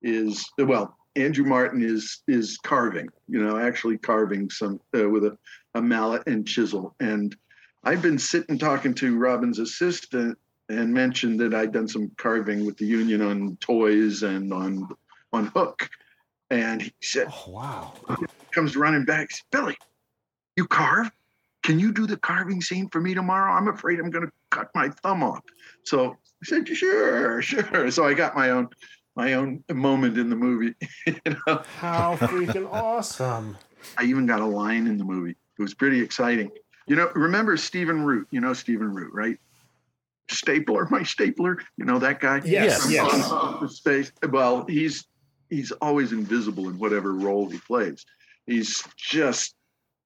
is well andrew martin is is carving you know actually carving some uh, with a, a mallet and chisel. And i've been sitting talking to robin's assistant and mentioned that i'd done some carving with the union on toys and on on hook and he said Oh, wow. comes running back he said, billy you carve can you do the carving scene for me tomorrow i'm afraid i'm going to cut my thumb off so I said, sure, sure. So I got my own my own moment in the movie. you know? How freaking awesome. I even got a line in the movie. It was pretty exciting. You know, remember Stephen Root? You know Stephen Root, right? Stapler, my stapler, you know that guy. Yes, yes. Space. Well, he's he's always invisible in whatever role he plays. He's just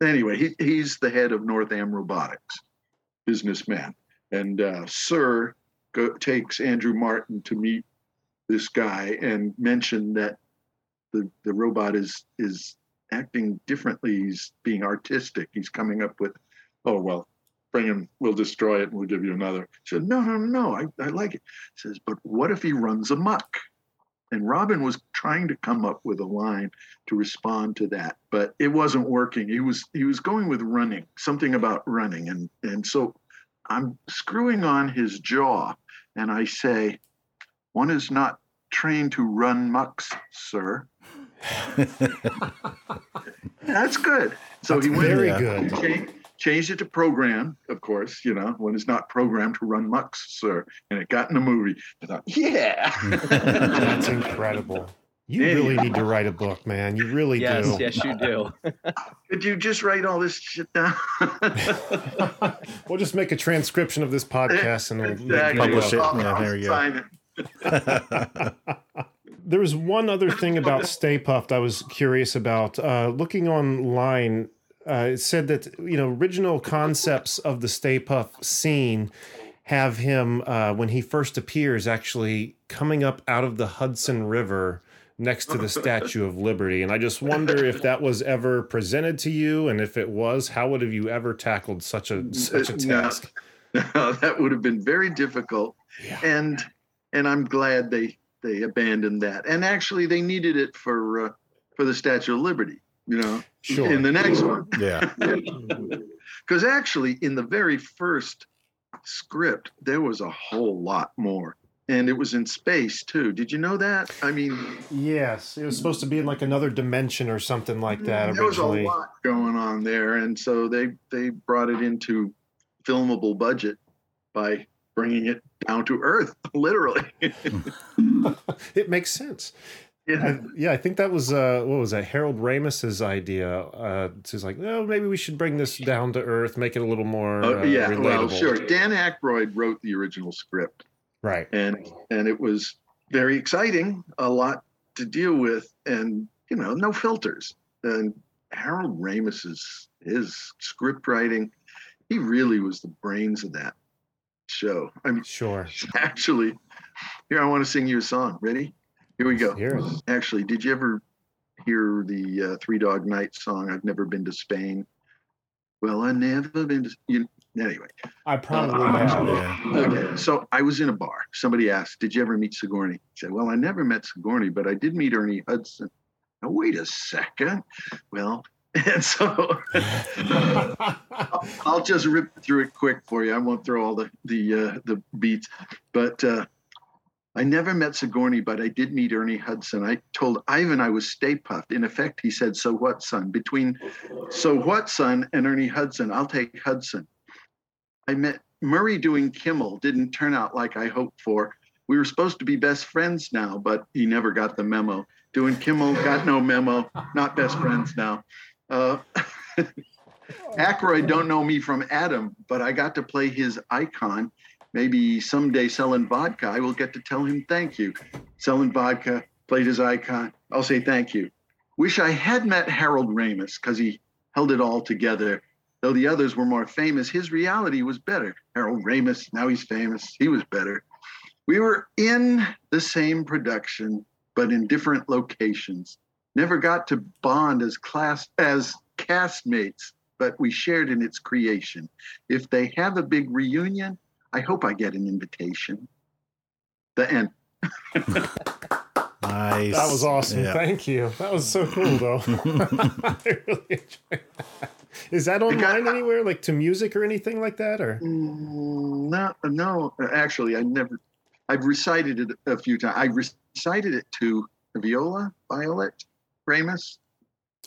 anyway. He, he's the head of Northam Robotics, businessman, and uh, Sir go, takes Andrew Martin to meet this guy and mention that the the robot is is acting differently. He's being artistic. He's coming up with, oh well, bring him. We'll destroy it and we'll give you another. He said, no, no, no. I, I like it. He says, but what if he runs amok? And Robin was trying to come up with a line to respond to that, but it wasn't working. He was he was going with running, something about running, and and so I'm screwing on his jaw, and I say, one is not trained to run mucks, sir. That's good. So That's he went very good. cha- changed it to program, of course, you know, one is not programmed to run mucks, sir. And it got in the movie. I thought, yeah. That's incredible. You Yeah. really need to write a book, man. You really yes, do. yes, you do. Could you just write all this shit down? We'll just make a transcription of this podcast and we'll Exactly. Publish it. I'll- Yeah, I'll there you go. it. There was one other thing about Stay Puft I was curious about. Uh, looking online, uh, it said that you know original concepts of the Stay Puft scene have him uh, when he first appears actually coming up out of the Hudson River next to the Statue of Liberty, and I just wonder if that was ever presented to you, and if it was, how would have you ever tackled such a such a task? No, that would have been very difficult. And and I'm glad they they abandoned that. And actually, they needed it for uh, for the Statue of Liberty. You know, Sure. in the next one. Yeah. Because actually, in the very first script, there was a whole lot more. And it was in space too. Did you know that? I mean, Yes, it was supposed to be in like another dimension or something like mm-hmm. that there was a originally. lot going on there, and so they they brought it into filmable budget by bringing it down to earth, literally. it makes sense. Yeah. I, yeah, I think that was uh, what was that? Harold Ramis's idea. Uh, to like, oh, maybe we should bring this down to earth, make it a little more Oh, uh, yeah, relatable. well, sure. Dan Aykroyd wrote the original script, Right. and and it was very exciting, a lot to deal with, and you know, no filters. And Harold Ramis's his script writing, he really was the brains of that show. I mean, Sure. actually, here I want to sing you a song. Ready? Here we go. Here. Actually, did you ever hear the uh, Three Dog Night song? I've never been to Spain. Well, I never been to. You, anyway, I probably Uh, have. Yeah. Okay, so I was in a bar. Somebody asked, "Did you ever meet Sigourney?" I said, "Well, I never met Sigourney, but I did meet Ernie Hudson." Now, wait a second. Well, and so I'll- I'll just rip through it quick for you. I won't throw all the the uh, the beats, but uh, I never met Sigourney, but I did meet Ernie Hudson. I told Ivan I was Stay Puft. In effect, he said, "So what, son?" Between "So what, son?" and Ernie Hudson, I'll take Hudson. I met Murray doing Kimmel. Didn't turn out like I hoped for. We were supposed to be best friends now, but he never got the memo. Doing Kimmel, got no memo. Not best friends now. Uh, Aykroyd don't know me from Adam, but I got to play his icon. Maybe someday selling vodka, I will get to tell him thank you. Selling vodka, played his icon. I'll say thank you. Wish I had met Harold Ramis because he held it all together. Though the others were more famous, his reality was better. Harold Ramis, now he's famous. He was better. We were in the same production, but in different locations. Never got to bond as class as castmates, but we shared in its creation. If they have a big reunion, I hope I get an invitation. The end. Nice. That was awesome. Yeah. Thank you. That was so cool, though. I really enjoyed that. Is that online anywhere, like to music or anything like that, or? Mm, No, no. Actually, I never. I've recited it a few times. I recited it to Viola Violet Ramis,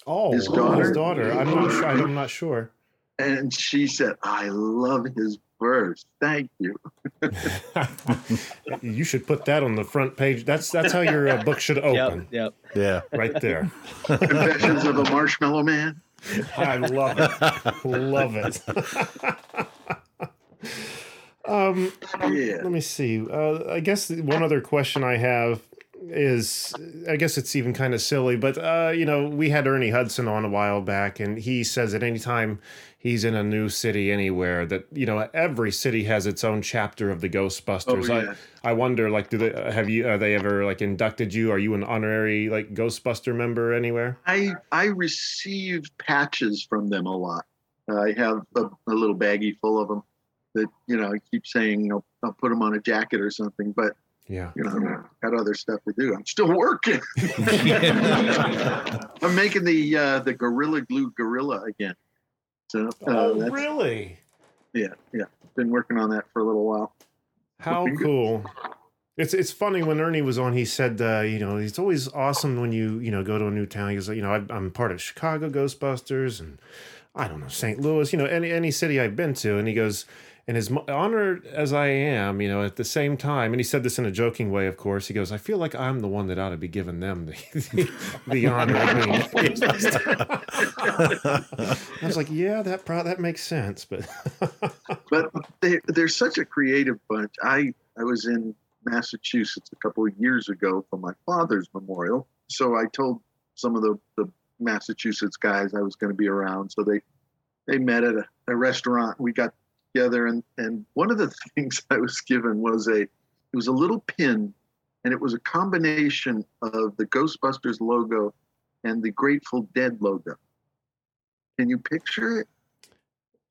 Oh, His daughter. his daughter? daughter. I'm not sure. I'm not sure. And she said, "I love his verse. Thank you." You should put that on the front page. That's that's how your uh, book should open. Yep. Yeah. Right there. Confessions of a Marshmallow Man. I love it. love it. Um, Yeah. Let me see. Uh, I guess one other question I have is I guess it's even kind of silly, but uh, you know, we had Ernie Hudson on a while back, and he says that anytime he's in a new city anywhere, that you know, every city has its own chapter of the Ghostbusters. Oh, yeah. I I wonder, like, do they have you? Are they ever like inducted you? Are you an honorary like Ghostbuster member anywhere? I I receive patches from them a lot. I have a, a little baggie full of them that you know I keep saying I'll, I'll put them on a jacket or something, but Yeah. you know I've got other stuff to do. I'm still working. I'm making the uh, the Gorilla Glue Gorilla again. So uh, oh, that's, really? yeah, yeah. Been working on that for a little while. How Looking good. cool. It's it's funny when Ernie was on. He said, uh, you know, it's always awesome when you you know go to a new town. He goes, you know, I, I'm part of Chicago Ghostbusters, and I don't know St. Louis, you know, any any city I've been to. And he goes, and as honored as I am, you know, at the same time, and he said this in a joking way, of course. He goes, I feel like I'm the one that ought to be giving them the the, the honor. I was like, yeah, that pro- that makes sense, but but they, they're such a creative bunch. I I was in Massachusetts a couple of years ago for my father's memorial, so I told some of the, the Massachusetts guys I was going to be around. So they they met at a, a restaurant. We got together, and and one of the things I was given was a it was a little pin, and it was a combination of the Ghostbusters logo and the Grateful Dead logo. Can you picture it?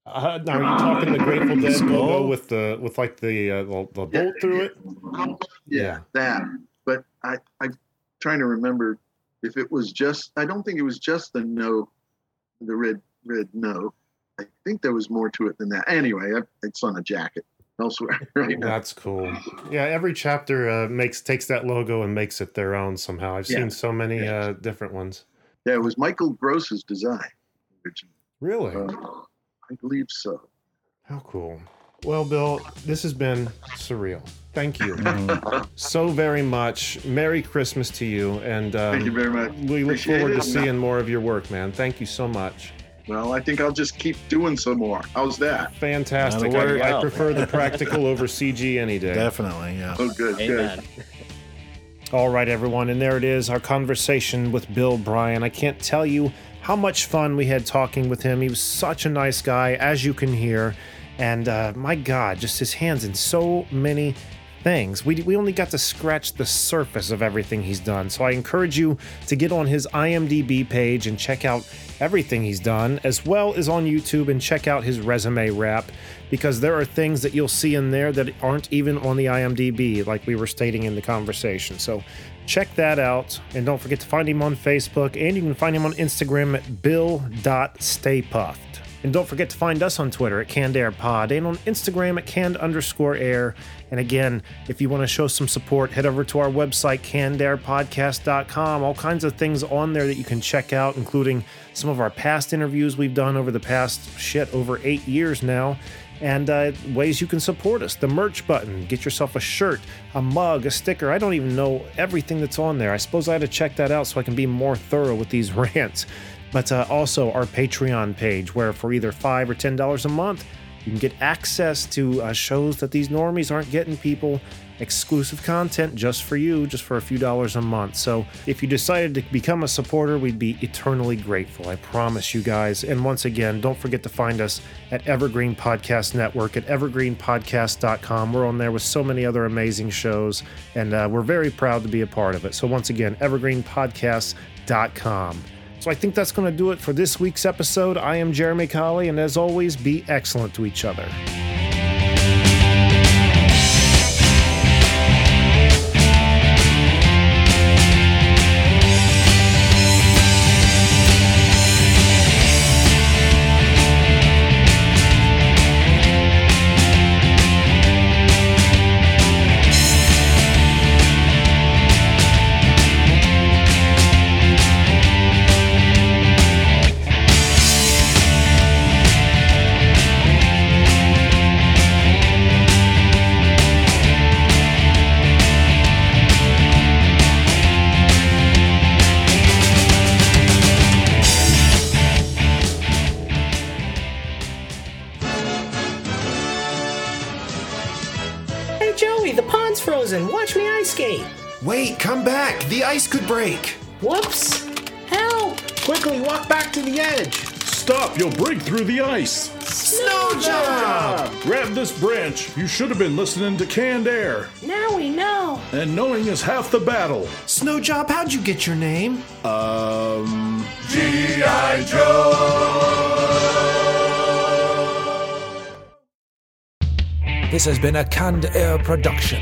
Uh, now, are you talking the Grateful Dead logo with the with like the uh, the, the bolt through it? yeah, that. But I, I'm trying to remember if it was just. I don't think it was just the no, the red red no. I think there was more to it than that. Anyway, it's on a jacket elsewhere right now. That's cool. Yeah, every chapter uh, makes takes that logo and makes it their own somehow. I've Yeah. seen so many Yeah. uh, different ones. Yeah, it was Michael Gross's design. originally. Really? Uh, I believe so. How cool. Well, Bill, this has been surreal. Thank you so very much. Merry Christmas to you, and um, Thank you very much. we look Appreciate forward to seeing more of your work, man. Thank you so much. Well, I think I'll just keep doing some more. How's that? Fantastic. I, I prefer the practical over CG any day. Definitely, yeah. Oh, good, Amen. good. All right, everyone, and there it is, our conversation with Bill Bryan. I can't tell you how much fun we had talking with him. He was such a nice guy, as you can hear, and uh, my God, just his hands in so many things. We, we only got to scratch the surface of everything he's done. So I encourage you to get on his IMDb page and check out everything he's done, as well as on YouTube and check out his resume wrap, because there are things that you'll see in there that aren't even on the IMDb, like we were stating in the conversation. So check that out. And don't forget to find him on Facebook, and you can find him on Instagram at bill.staypuft. And don't forget to find us on Twitter at Canned and on Instagram at canned underscore air. And again, if you want to show some support, head over to our website, cannedairpodcast.com. All kinds of things on there that you can check out, including some of our past interviews we've done over the past, shit, over eight years now. And uh, ways you can support us. The merch button, get yourself a shirt, a mug, a sticker. I don't even know everything that's on there. I suppose I had to check that out so I can be more thorough with these rants but uh, also our Patreon page, where for either five or ten dollars a month, you can get access to uh, shows that these normies aren't getting. People exclusive content just for you, just for a few dollars a month. So if you decided to become a supporter, we'd be eternally grateful. I promise you guys. And once again, don't forget to find us at Evergreen Podcast Network at evergreenpodcast.com. We're on there with so many other amazing shows, and uh, we're very proud to be a part of it. So once again, evergreenpodcast.com. So I think that's going to do it for this week's episode. I am Jeremy Colley, and as always, be excellent to each other. Break. Whoops. Help! Quickly walk back to the edge. Stop, you'll break through the ice. Snow job! Grab this branch. You should have been listening to canned air. Now we know. And knowing is half the battle. Snow Job, how'd you get your name? Um. G.I. Joe! This has been a Canned Air production.